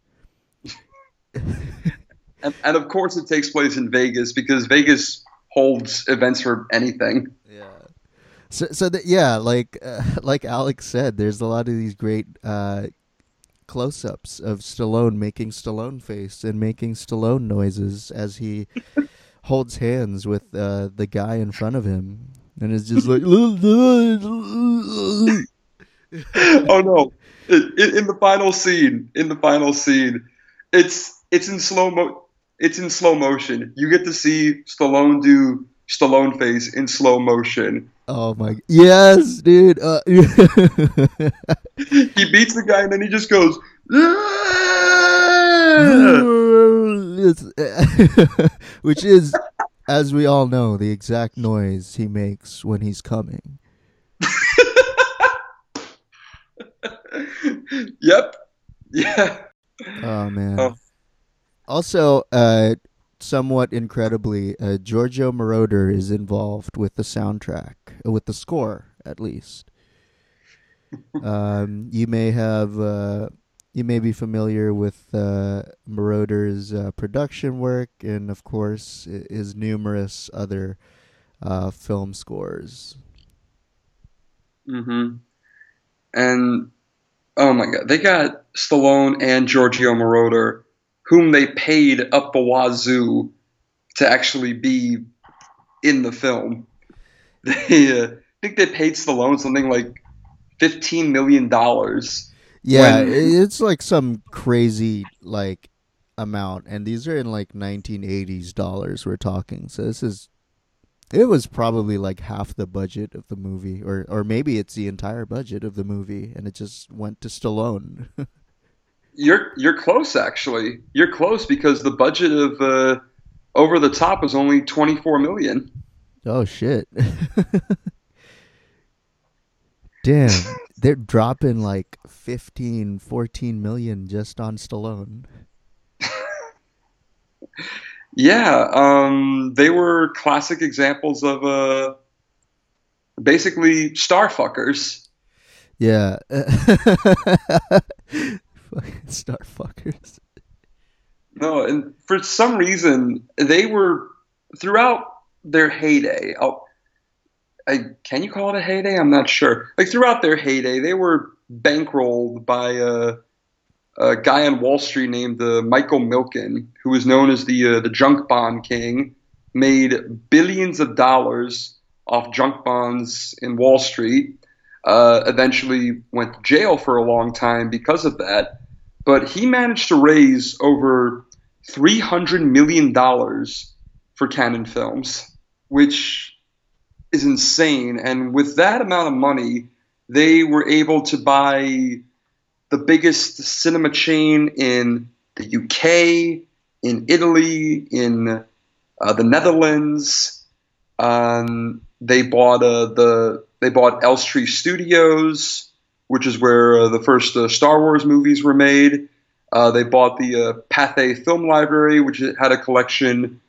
[SPEAKER 2] and, and, of course, it takes place in Vegas because Vegas holds events for anything.
[SPEAKER 1] Yeah. So, so that yeah, like uh, like Alex said, there's a lot of these great uh, close-ups of Stallone making Stallone face and making Stallone noises as he holds hands with uh, the guy in front of him and it's just like
[SPEAKER 2] oh no. In, in, the final scene in the final scene it's it's in slow mo it's in slow motion. You get to see stallone do stallone face in slow motion.
[SPEAKER 1] Oh my yes dude uh, he
[SPEAKER 2] beats the guy and then he just goes
[SPEAKER 1] which is as we all know, the exact noise he makes when he's coming.
[SPEAKER 2] yep. Yeah.
[SPEAKER 1] Oh man.
[SPEAKER 2] Oh.
[SPEAKER 1] Also, uh, somewhat incredibly, uh, Giorgio Moroder is involved with the soundtrack, uh, with the score at least. um, you may have, uh, you may be familiar with uh, Moroder's uh, production work, and of course, his numerous other uh, film scores.
[SPEAKER 2] Mm-hmm. And oh my god, they got Stallone and Giorgio Moroder, whom they paid up the wazoo to actually be in the film. They, uh, I think they paid Stallone something like fifteen million dollars.
[SPEAKER 1] Yeah,
[SPEAKER 2] When-
[SPEAKER 1] it's like some crazy like amount, and these are in like 1980s dollars. We're talking, so this is. It was probably like half the budget of the movie, or or maybe it's the entire budget of the movie, and it just went to Stallone.
[SPEAKER 2] You're you're close actually. You're close because the budget of uh, Over the Top was only twenty four million.
[SPEAKER 1] oh shit! Damn, they're dropping like 15, 14 million just on Stallone.
[SPEAKER 2] Yeah, um, they were classic examples of uh, basically star fuckers.
[SPEAKER 1] Yeah. Fucking star fuckers.
[SPEAKER 2] No, and for some reason they were throughout their heyday. Oh, I, can you call it a heyday? I'm not sure. Like throughout their heyday, they were bankrolled by a, a guy on Wall Street named uh, Michael Milken, who was known as the uh, the junk bond king. Made billions of dollars off junk bonds in Wall Street. Uh, eventually went to jail for a long time because of that. But he managed to raise over three hundred million dollars for Cannon Films, which is insane. And with that amount of money, they were able to buy the biggest cinema chain in the UK, in Italy, in uh, the Netherlands. Um, they bought uh, the they bought Elstree Studios, which is where uh, the first uh, Star Wars movies were made. Uh, they bought the uh, Pathé Film Library, which had a collection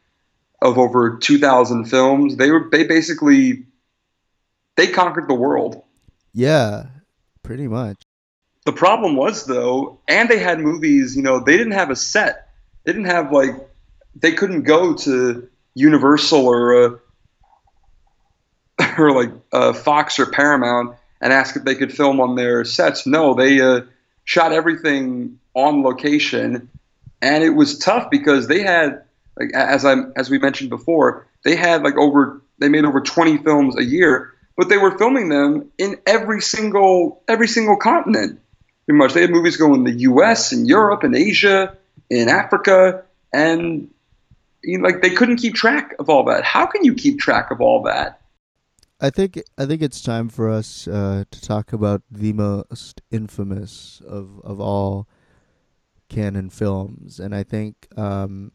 [SPEAKER 2] of over 2,000 films. They were they basically they conquered the world.
[SPEAKER 1] Yeah, pretty much.
[SPEAKER 2] The problem was though, and they had movies. You know, they didn't have a set. They didn't have like they couldn't go to Universal or uh, or like uh, Fox or Paramount and ask if they could film on their sets. No, they uh, shot everything on location, and it was tough because they had like as I as we mentioned before, they had like over they made over 20 films a year, but they were filming them in every single every single continent. Pretty much, they had movies going in the U.S. and Europe and Asia, in Africa, and you know, like they couldn't keep track of all that. How can you keep track of all that?
[SPEAKER 1] I think I think it's time for us uh, to talk about the most infamous of of all Cannon films, and I think um,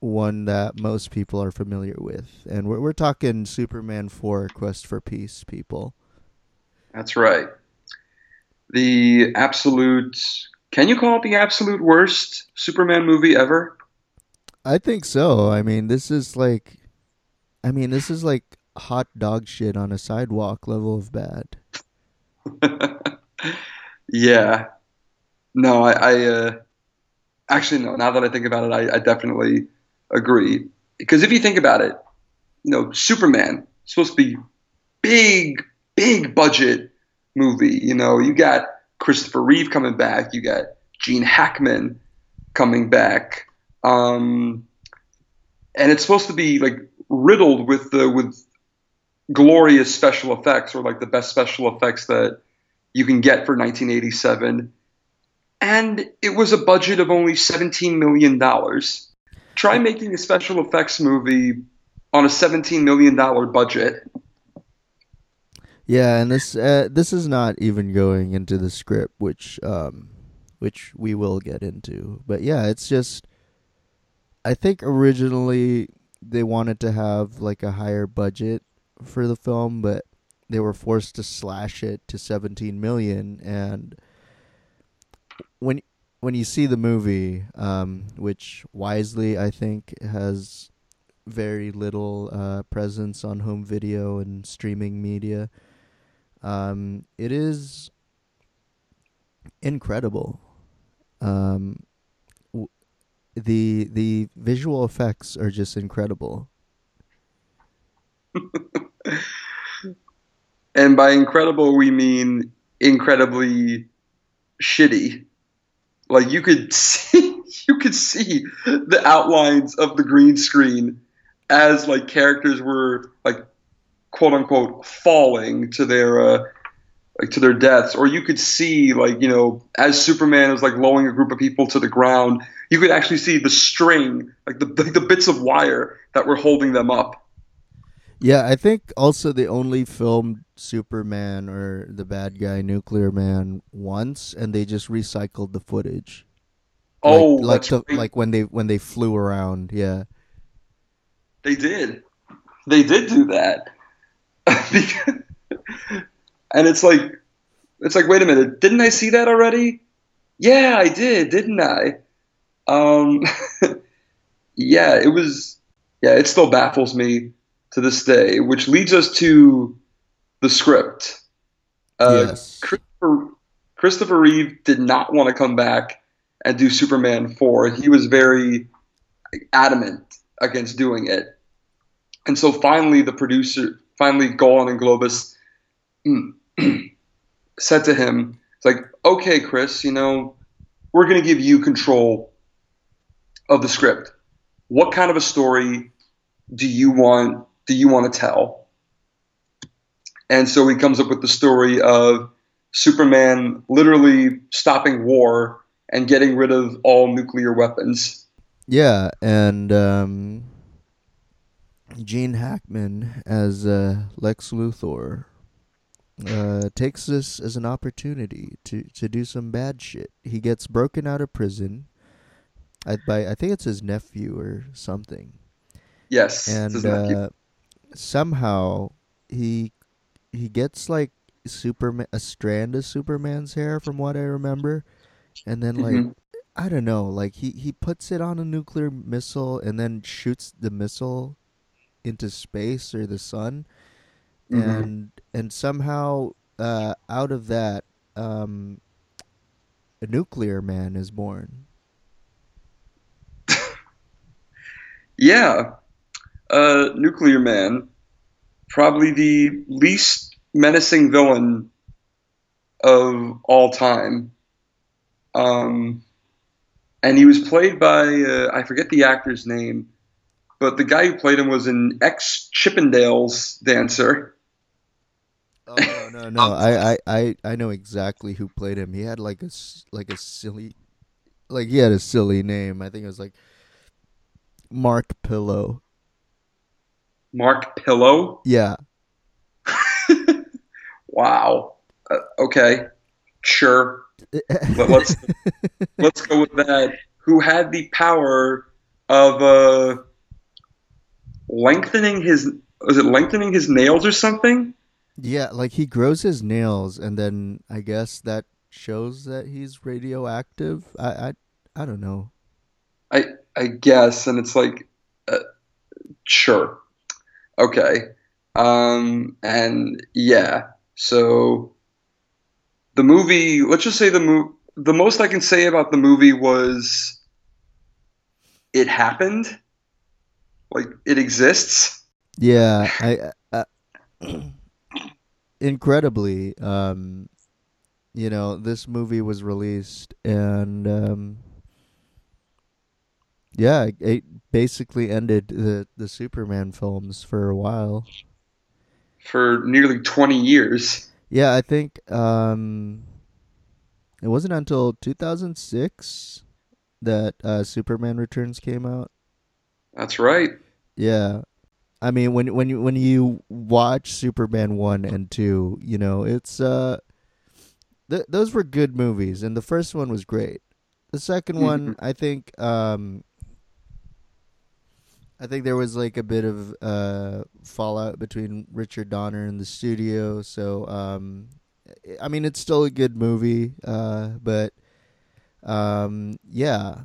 [SPEAKER 1] one that most people are familiar with, and we're we're talking Superman four: Quest for Peace, people.
[SPEAKER 2] That's right. The absolute. Can you call it the absolute worst Superman movie ever?
[SPEAKER 1] I think so. I mean, this is like, I mean, this is like hot dog shit on a sidewalk level of bad.
[SPEAKER 2] yeah. No, I, I uh, actually no. Now that I think about it, I, I definitely agree. Because if you think about it, you know, Superman supposed to be big, big budget movie. You know, you got Christopher Reeve coming back. You got Gene Hackman coming back. Um, and it's supposed to be like riddled with the with glorious special effects or like the best special effects that you can get for 1987 and it was a budget of only 17 million dollars try making a special effects movie on a 17 million dollar budget
[SPEAKER 1] Yeah, and this uh, this is not even going into the script, which um, which we will get into. But yeah, it's just I think originally they wanted to have like a higher budget for the film, but they were forced to slash it to 17 million and when when you see the movie, um, which wisely I think has very little uh, presence on home video and streaming media, um, it is incredible. Um, w- the the visual effects are just incredible.
[SPEAKER 2] And by incredible, we mean incredibly shitty. Like you could see, you could see the outlines of the green screen as like characters were like quote unquote falling to their uh, like to their deaths, or you could see like you know as Superman was like lowering a group of people to the ground, you could actually see the string, like the like the bits of wire that were holding them up.
[SPEAKER 1] Yeah, I think also the only filmed Superman or the bad guy Nuclear Man once, and they just recycled the footage.
[SPEAKER 2] Oh,
[SPEAKER 1] like like,
[SPEAKER 2] right.
[SPEAKER 1] like when they when they flew around. Yeah,
[SPEAKER 2] They did. They did do that. and it's like it's like wait a minute, didn't I see that already? Yeah, I did, didn't I? Um yeah, it was yeah, it still baffles me to this day, which leads us to the script. Uh,
[SPEAKER 1] Yes.
[SPEAKER 2] Christopher, Christopher Reeve did not want to come back and do Superman 4. He was very adamant against doing it. And so finally, the producer, finally, Golan and Globus said to him, it's like, okay, Chris, you know, we're going to give you control of the script. What kind of a story do you want do you want to tell? And so he comes up with the story of Superman literally stopping war and getting rid of all nuclear weapons.
[SPEAKER 1] yeah, and um, Gene Hackman as uh, Lex Luthor uh, takes this as an opportunity to to do some bad shit. He gets broken out of prison. I, by I think it's his nephew or something.
[SPEAKER 2] Yes,
[SPEAKER 1] and
[SPEAKER 2] isn't that cute?
[SPEAKER 1] uh, somehow he he gets like Superman a strand of Superman's hair from what I remember, and then like
[SPEAKER 2] Mhm.
[SPEAKER 1] I don't know, like he he puts it on a nuclear missile and then shoots the missile into space or the sun,
[SPEAKER 2] Mhm.
[SPEAKER 1] and and somehow uh, out of that um, a nuclear man is born.
[SPEAKER 2] yeah, uh, Nuclear Man, probably the least menacing villain of all time. Um, and he was played by uh, I forget the actor's name, but the guy who played him was an ex Chippendales dancer.
[SPEAKER 1] Oh no no no! I, I, I, I know exactly who played him. He had like a like a silly, like he had a silly name. I think it was like Mark Pillow.
[SPEAKER 2] Mark Pillow.
[SPEAKER 1] Yeah,
[SPEAKER 2] Wow. Uh, okay, sure. But let's let's go with that. Who had the power of uh, lengthening his was it lengthening his nails or something?
[SPEAKER 1] yeah, like he grows his nails, and then I guess that shows that he's radioactive. I I, I don't know.
[SPEAKER 2] I I guess, and it's like, uh, sure, okay, um, and yeah. So the movie, let's just say the mo- the most I can say about the movie was it happened, like it exists.
[SPEAKER 1] Yeah, I, uh, incredibly, um, you know, this movie was released, and um, yeah, it- basically ended the the Superman films for a while.
[SPEAKER 2] for nearly 20 years.
[SPEAKER 1] Yeah, I think um, it wasn't until 2006 that uh, Superman Returns came out.
[SPEAKER 2] That's right.
[SPEAKER 1] Yeah. I mean when when you when you watch Superman 1 and 2, you know, it's uh th- those were good movies and the first one was great. The second one, I think um I think there was like a bit of uh fallout between Richard Donner and the studio, so um I mean it's still a good movie, uh but Um, yeah,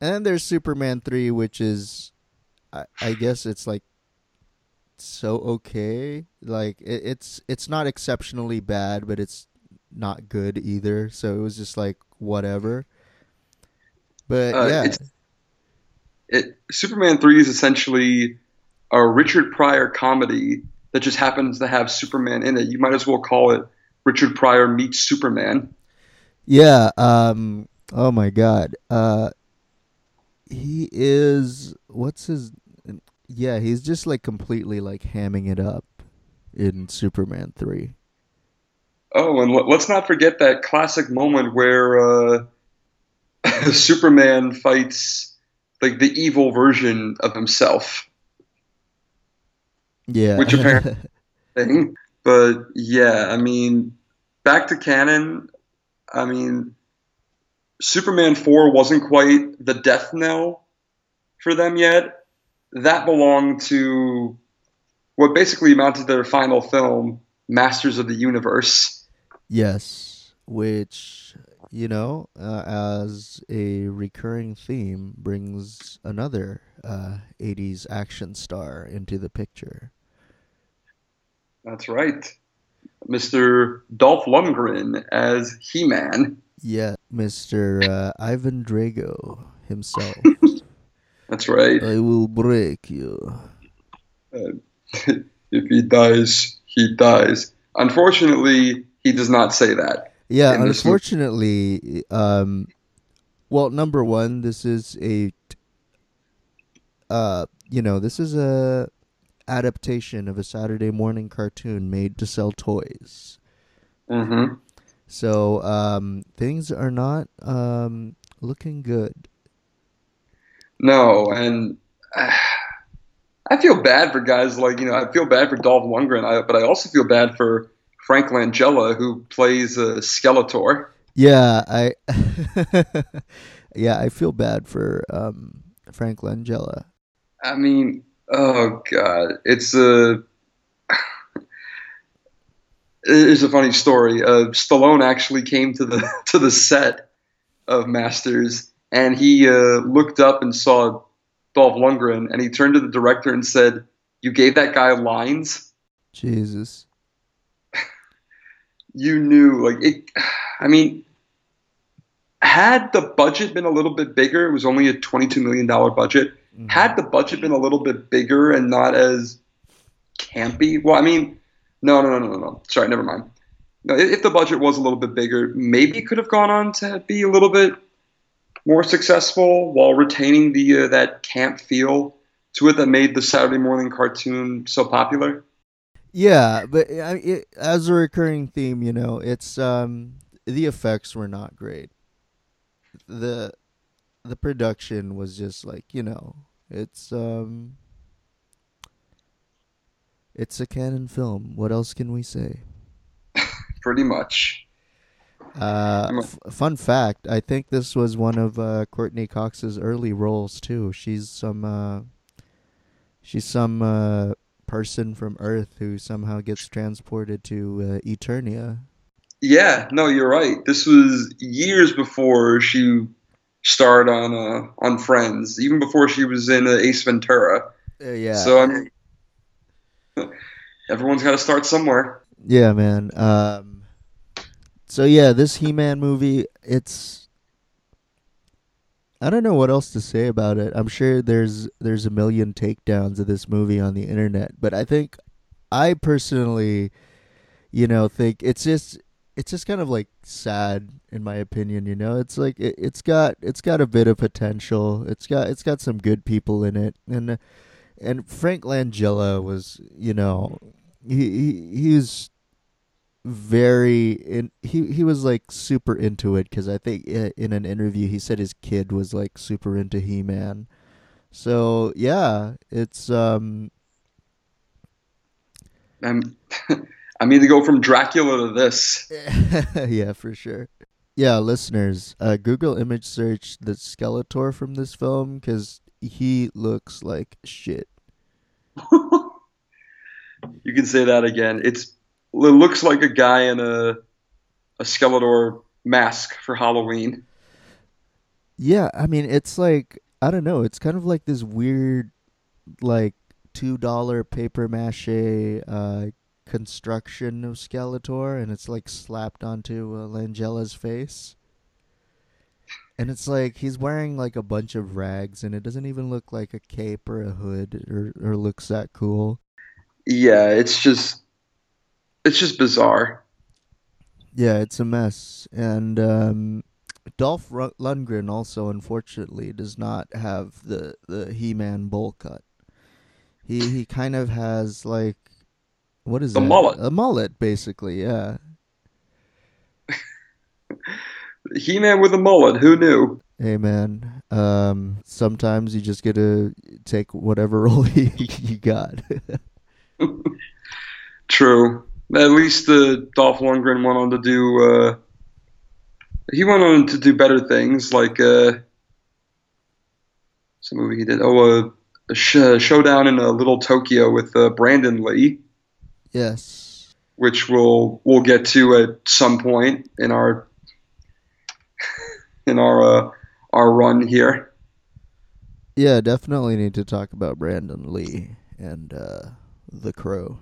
[SPEAKER 1] and then there's Superman three, which is, I, I guess it's like so okay. Like it, it's it's not exceptionally bad, but it's not good either. So it was just like whatever. But
[SPEAKER 2] Uh,
[SPEAKER 1] yeah,
[SPEAKER 2] it Superman three is essentially a Richard Pryor comedy that just happens to have Superman in it. You might as well call it Richard Pryor meets Superman.
[SPEAKER 1] yeah. Um. Oh my God. Uh. He is. What's his? Yeah, he's just like completely like hamming it up in Superman three.
[SPEAKER 2] Oh, and let- let's not forget that classic moment where uh, Superman fights like the evil version of himself.
[SPEAKER 1] Yeah.
[SPEAKER 2] Which apparently- thing. But yeah, I mean, back to Cannon. I mean, Superman 4 wasn't quite the death knell for them yet. That belonged to what basically amounted to their final film, Masters of the Universe.
[SPEAKER 1] Yes, which you know, uh, as a recurring theme, brings another uh, '80s action star into the picture.
[SPEAKER 2] That's right. Mr. Dolph Lundgren as He Man.
[SPEAKER 1] Yeah, Mister uh, Ivan Drago himself.
[SPEAKER 2] That's right.
[SPEAKER 1] I will break you.
[SPEAKER 2] if he dies, he dies. Unfortunately, he does not say that.
[SPEAKER 1] Yeah,
[SPEAKER 2] in this movie.
[SPEAKER 1] unfortunately, um, well, number one, this is a, uh, you know, this is a adaptation of a Saturday morning cartoon made to sell toys.
[SPEAKER 2] hmm
[SPEAKER 1] So um, things are not um, looking good.
[SPEAKER 2] No, and uh, I feel bad for guys like you know I feel bad for Dolph Lundgren, I, but I also feel bad for Frank Langella who plays uh, Skeletor.
[SPEAKER 1] Yeah, I, yeah, I feel bad for um, Frank Langella.
[SPEAKER 2] I mean, oh god, it's a it's a funny story. Uh, Stallone actually came to the to the set of Masters, and he uh, looked up and saw Dolph Lundgren, and he turned to the director and said, "You gave that guy lines."
[SPEAKER 1] Jesus.
[SPEAKER 2] You knew like it i mean had the budget been a little bit bigger it was only a 22 million dollar budget.
[SPEAKER 1] Mhm.
[SPEAKER 2] had the budget been a little bit bigger and not as campy well i mean no no no no no no. Sorry never mind. No, if if the budget was a little bit bigger maybe it could have gone on to be a little bit more successful while retaining the uh, that camp feel to it that made the saturday morning cartoon so popular
[SPEAKER 1] Yeah, but I, it, as a recurring theme, you know, it's um the effects were not great. the The production was just like you know, it's um, it's a Cannon film. What else can we say?
[SPEAKER 2] pretty much
[SPEAKER 1] Uh,
[SPEAKER 2] I'm a-
[SPEAKER 1] f- fun fact: I think this was one of uh, Courteney Cox's early roles too. She's some uh, she's some uh, person from Earth who somehow gets transported to uh, Eternia.
[SPEAKER 2] Yeah, no, you're right. This was years before she starred on uh, on Friends, even before she was in uh, Ace Ventura.
[SPEAKER 1] Uh, yeah.
[SPEAKER 2] So I mean, everyone's got to start somewhere.
[SPEAKER 1] Yeah, man. Um, so yeah, this He-Man movie, it's I don't know what else to say about it. I'm sure there's there's a million takedowns of this movie on the internet, but I think I personally, you know, think it's just it's just kind of like sad in my opinion, you know. It's like it, it's got it's got a bit of potential. It's got it's got some good people in it and and Frank Langella was, you know, he he he's very in he he was like super into it because I think in an interview he said his kid was like super into He Man. So yeah, it's um
[SPEAKER 2] I'm, I mean, to go from Dracula to this.
[SPEAKER 1] yeah for sure. Yeah, listeners, uh, Google image search the Skeletor from this film because he looks like shit.
[SPEAKER 2] you can say that again. It's it looks like a guy in a a Skeletor mask for Halloween.
[SPEAKER 1] Yeah, I mean, it's like I don't know. It's kind of like this weird, like two dollar paper mache uh, construction of Skeletor, and it's like slapped onto uh, Langella's face. And it's like he's wearing like a bunch of rags, and it doesn't even look like a cape or a hood, or or looks that cool.
[SPEAKER 2] Yeah, it's just it's just bizarre.
[SPEAKER 1] Yeah, it's a mess, and um, Dolph Lundgren also, unfortunately, does not have the the He-Man bowl cut. He he kind of has like what is
[SPEAKER 2] The
[SPEAKER 1] that?
[SPEAKER 2] mullet.
[SPEAKER 1] A mullet, basically. Yeah.
[SPEAKER 2] He Man with a mullet, who knew?
[SPEAKER 1] Hey man, um, sometimes you just gotta take whatever role you, you got.
[SPEAKER 2] True. At least the Dolph Lundgren went on to do. Uh, he went on to do better things, like uh, some movie he did. Oh, uh, a sh- showdown in a Little Tokyo with uh, Brandon Lee,
[SPEAKER 1] yes.
[SPEAKER 2] which we'll we'll get to at some point in our in our uh, our run here.
[SPEAKER 1] Yeah, definitely need to talk about Brandon Lee and uh, The Crow.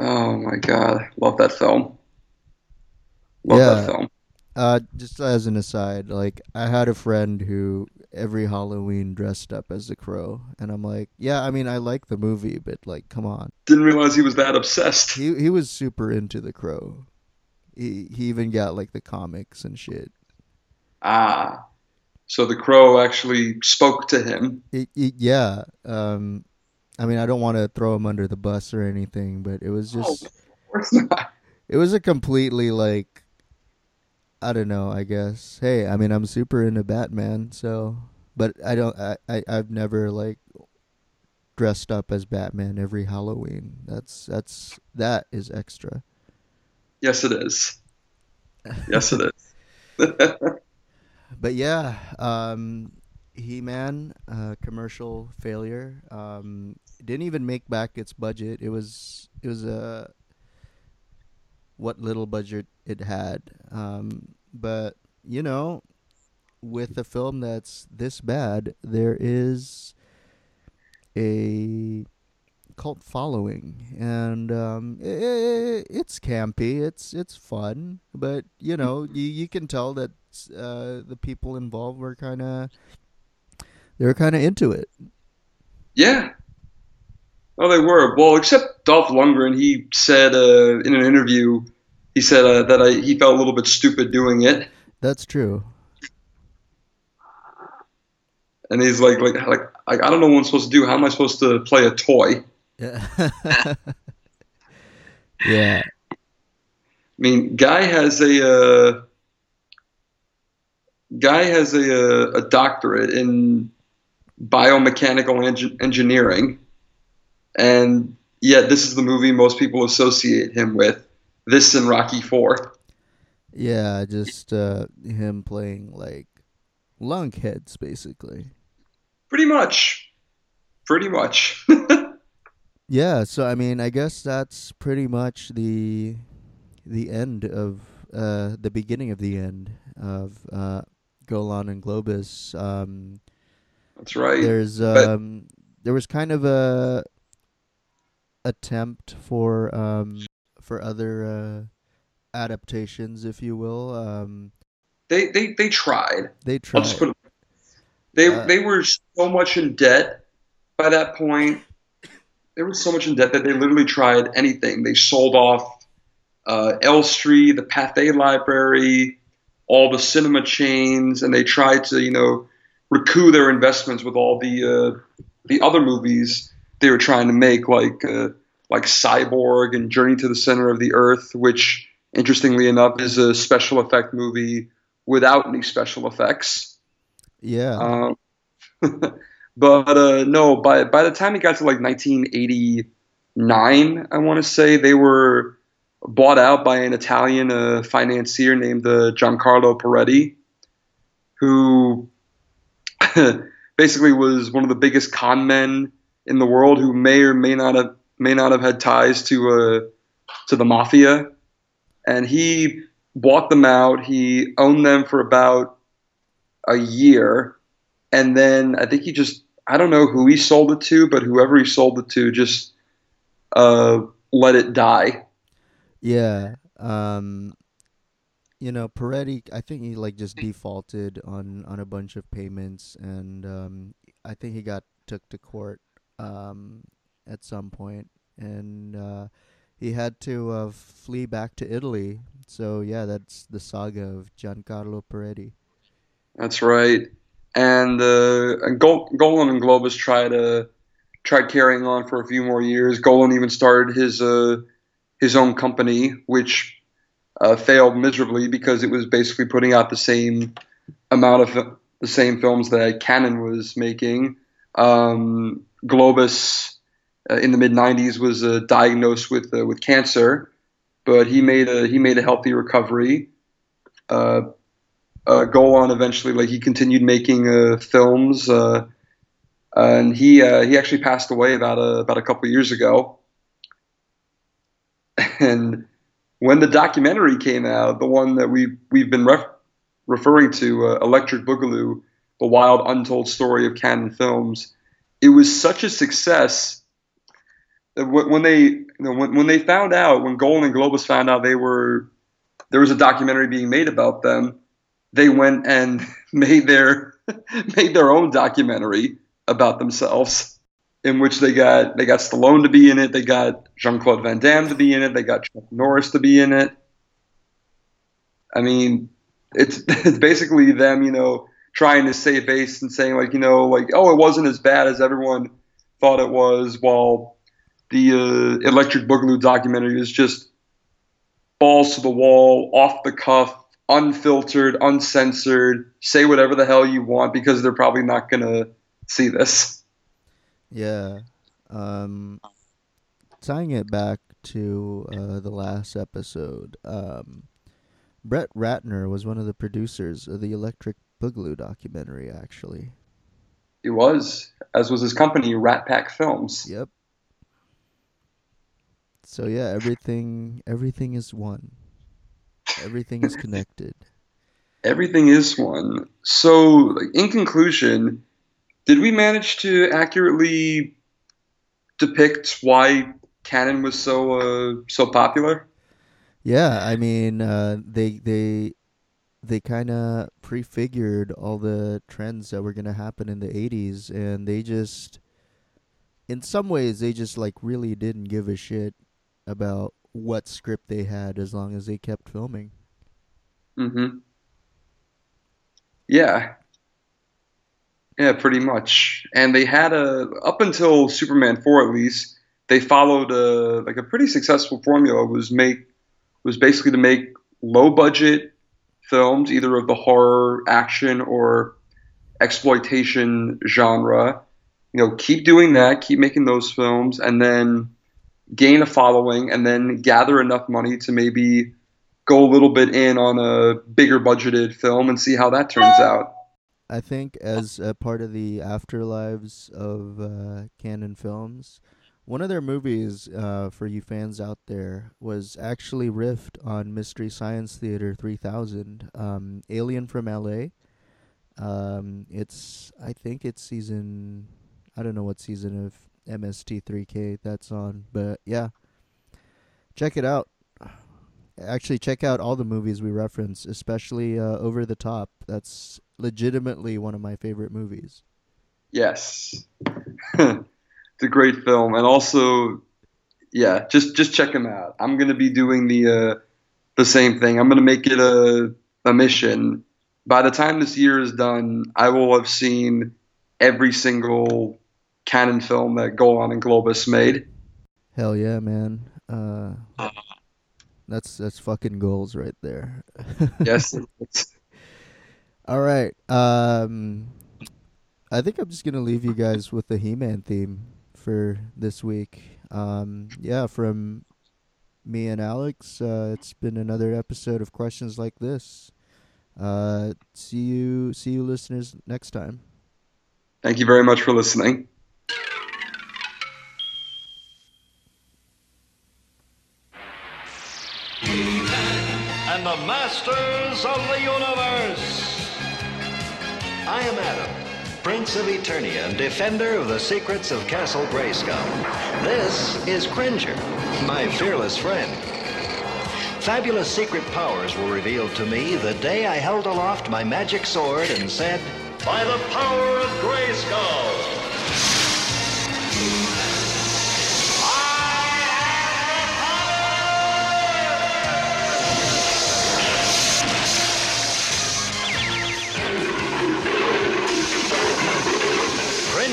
[SPEAKER 2] Oh my god, love that film. Love
[SPEAKER 1] Yeah.
[SPEAKER 2] that film.
[SPEAKER 1] Uh, just as an aside, like I had a friend who every Halloween dressed up as the Crow, and I'm like, yeah, I mean, I like the movie, but like, come on.
[SPEAKER 2] Didn't realize he was that obsessed.
[SPEAKER 1] He he was super into the Crow. He he even got like the comics and shit.
[SPEAKER 2] Ah, so the crow actually spoke to him.
[SPEAKER 1] It, it, yeah. Um, I mean, I don't want to throw him under the bus or anything, but it was just
[SPEAKER 2] Of course not.
[SPEAKER 1] it was a completely like I don't know, I guess. Hey, I mean I'm super into Batman, so but I don't I, I I've never like dressed up as Batman every Halloween. That's that's that is extra.
[SPEAKER 2] Yes, it is. Yes, it is.
[SPEAKER 1] But yeah, um He-Man uh commercial failure. Um didn't even make back its budget. It was it was a what little budget it had. Um but you know, with a film that's this bad, there is a cult following, and um, i i it's campy. It's it's fun, but you know, you you can tell that uh, the people involved were kind of they were kind of into it.
[SPEAKER 2] yeah. Oh, they were. Well, except Dolph Lundgren, he said uh, in an interview, he said uh, that I, he felt a little bit stupid doing it,
[SPEAKER 1] That's true.
[SPEAKER 2] and he's like, like, like, like, I don't know what I'm supposed to do. How am I supposed to play a toy?
[SPEAKER 1] Yeah. yeah.
[SPEAKER 2] I mean, guy has a uh, guy has a, uh, a doctorate in biomechanical eng- engineering, and yet this is the movie most people associate him with. This and Rocky Four.
[SPEAKER 1] Yeah, just uh, him playing like lunkheads, basically.
[SPEAKER 2] Pretty much. Pretty much.
[SPEAKER 1] Yeah, so I mean, I guess that's pretty much the the end of uh, the beginning of the end of uh, Golan and Globus. Um,
[SPEAKER 2] That's right.
[SPEAKER 1] there's
[SPEAKER 2] But-
[SPEAKER 1] um, there was kind of a attempt for um, for other uh, adaptations, if you will. Um,
[SPEAKER 2] They they they tried.
[SPEAKER 1] they
[SPEAKER 2] I'll
[SPEAKER 1] tried.
[SPEAKER 2] just put it. They
[SPEAKER 1] Uh,
[SPEAKER 2] they were so much in debt by that point. They were so much in debt that they literally tried anything. They sold off uh, Elstree, the Pathé Library, all the cinema chains, and they tried to you know recoup their investments with all the uh, the other movies they were trying to make, like uh, like Cyborg and Journey to the Center of the Earth, which interestingly enough is a special effect movie without any special effects.
[SPEAKER 1] yeah,
[SPEAKER 2] Um, but uh, no, by by the time it got to like 1989, I want to say they were bought out by an Italian uh, financier named uh, Giancarlo Parretti, who basically was one of the biggest con men in the world, who may or may not have may not have had ties to uh, to the mafia, and he bought them out. He owned them for about a year, and then I think he just I don't know who he sold it to, but whoever he sold it to just uh, let it die.
[SPEAKER 1] Yeah. Um, you know, Parretti, I think he like just defaulted on on a bunch of payments, and um, I think he got took to court um, at some point, and uh, he had to uh, flee back to Italy. So yeah, that's the saga of Giancarlo Parretti.
[SPEAKER 2] That's right. And uh, and Gol- Golan and Globus tried to tried carrying on for a few more years. Golan even started his uh, his own company, which uh, failed miserably because it was basically putting out the same amount of the same films that Cannon was making. Um, Globus uh, in the mid '90s was uh, diagnosed with uh, with cancer, but he made a he made a healthy recovery. Uh, uh, Golan eventually, like he continued making films, and he he actually passed away about a about a couple years ago. And when the documentary came out, the one that we we've been ref- referring to, Electric Boogaloo, the wild untold story of Cannon Films, it was such a success that when they you know, when, when they found out when Golan Globus found out they were there was a documentary being made about them, they went and made their made their own documentary about themselves in which they got they got Stallone to be in it, they got Jean Claude Van Damme to be in it, they got Chuck Norris to be in it. I mean, it's it's basically them, you know, trying to save face and saying like, you know, like, oh, it wasn't as bad as everyone thought it was, while the uh, Electric Boogaloo documentary is just balls to the wall, off the cuff, unfiltered, uncensored, say whatever the hell you want because they're probably not gonna see this.
[SPEAKER 1] Yeah. Um, tying it back to uh, the last episode, um, Brett Ratner was one of the producers of the Electric Boogaloo documentary, actually.
[SPEAKER 2] He was, as was his company, Rat Pack Films.
[SPEAKER 1] Yep. So yeah, everything everything is one. Everything is connected.
[SPEAKER 2] everything is one. So, in conclusion, did we manage to accurately depict why Cannon was so uh, so popular?
[SPEAKER 1] Yeah, I mean, uh, they they they kind of prefigured all the trends that were going to happen in the 80s and they just in some ways they just like really didn't give a shit about what script they had as long as they kept filming.
[SPEAKER 2] Mhm. Yeah. Yeah, pretty much. And they had a up until Superman four at least, they followed a like a pretty successful formula. Was make was basically to make low budget films, either of the horror, action, or exploitation genre. You know, keep doing that, keep making those films, and then gain a following, and then gather enough money to maybe go a little bit in on a bigger budgeted film and see how that turns out.
[SPEAKER 1] I think as a part of the afterlives of uh, Cannon Films, one of their movies uh, for you fans out there was actually riffed on Mystery Science Theater 3000, um, Alien from LA. Um, it's I think it's season I don't know what season of MST3K that's on, but yeah, check it out actually check out all the movies we reference, especially uh, Over the Top. That's legitimately one of my favorite movies.
[SPEAKER 2] Yes, it's a great film, and also, yeah, just just check them out. I'm gonna be doing the uh, the same thing. I'm gonna make it a a mission. By the time this year is done, I will have seen every single Cannon film that Golan and Globus made.
[SPEAKER 1] Hell yeah, man. Uh, that's that's fucking goals right there.
[SPEAKER 2] yes.
[SPEAKER 1] All right. Um, I think I'm just gonna leave you guys with the He-Man theme for this week. Um, yeah, from me and Alex, uh, it's been another episode of questions like this. Uh, see you, see you, listeners, next time.
[SPEAKER 2] Thank you very much for listening.
[SPEAKER 3] and the masters of the universe. I am Adam, Prince of Eternia and defender of the secrets of Castle Grayskull. This is Cringer, my fearless friend. Fabulous secret powers were revealed to me the day I held aloft my magic sword and said, By the power of Grayskull!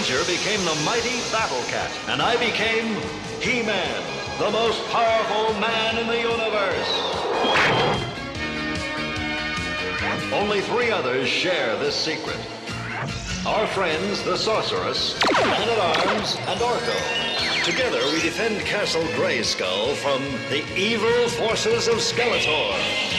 [SPEAKER 3] Cringer became the mighty Battle Cat, and I became He-Man, the most powerful man in the universe. Only three others share this secret. Our friends, the Sorceress, Man-at-Arms, and Orko. Together we defend Castle Grayskull from the evil forces of Skeletor.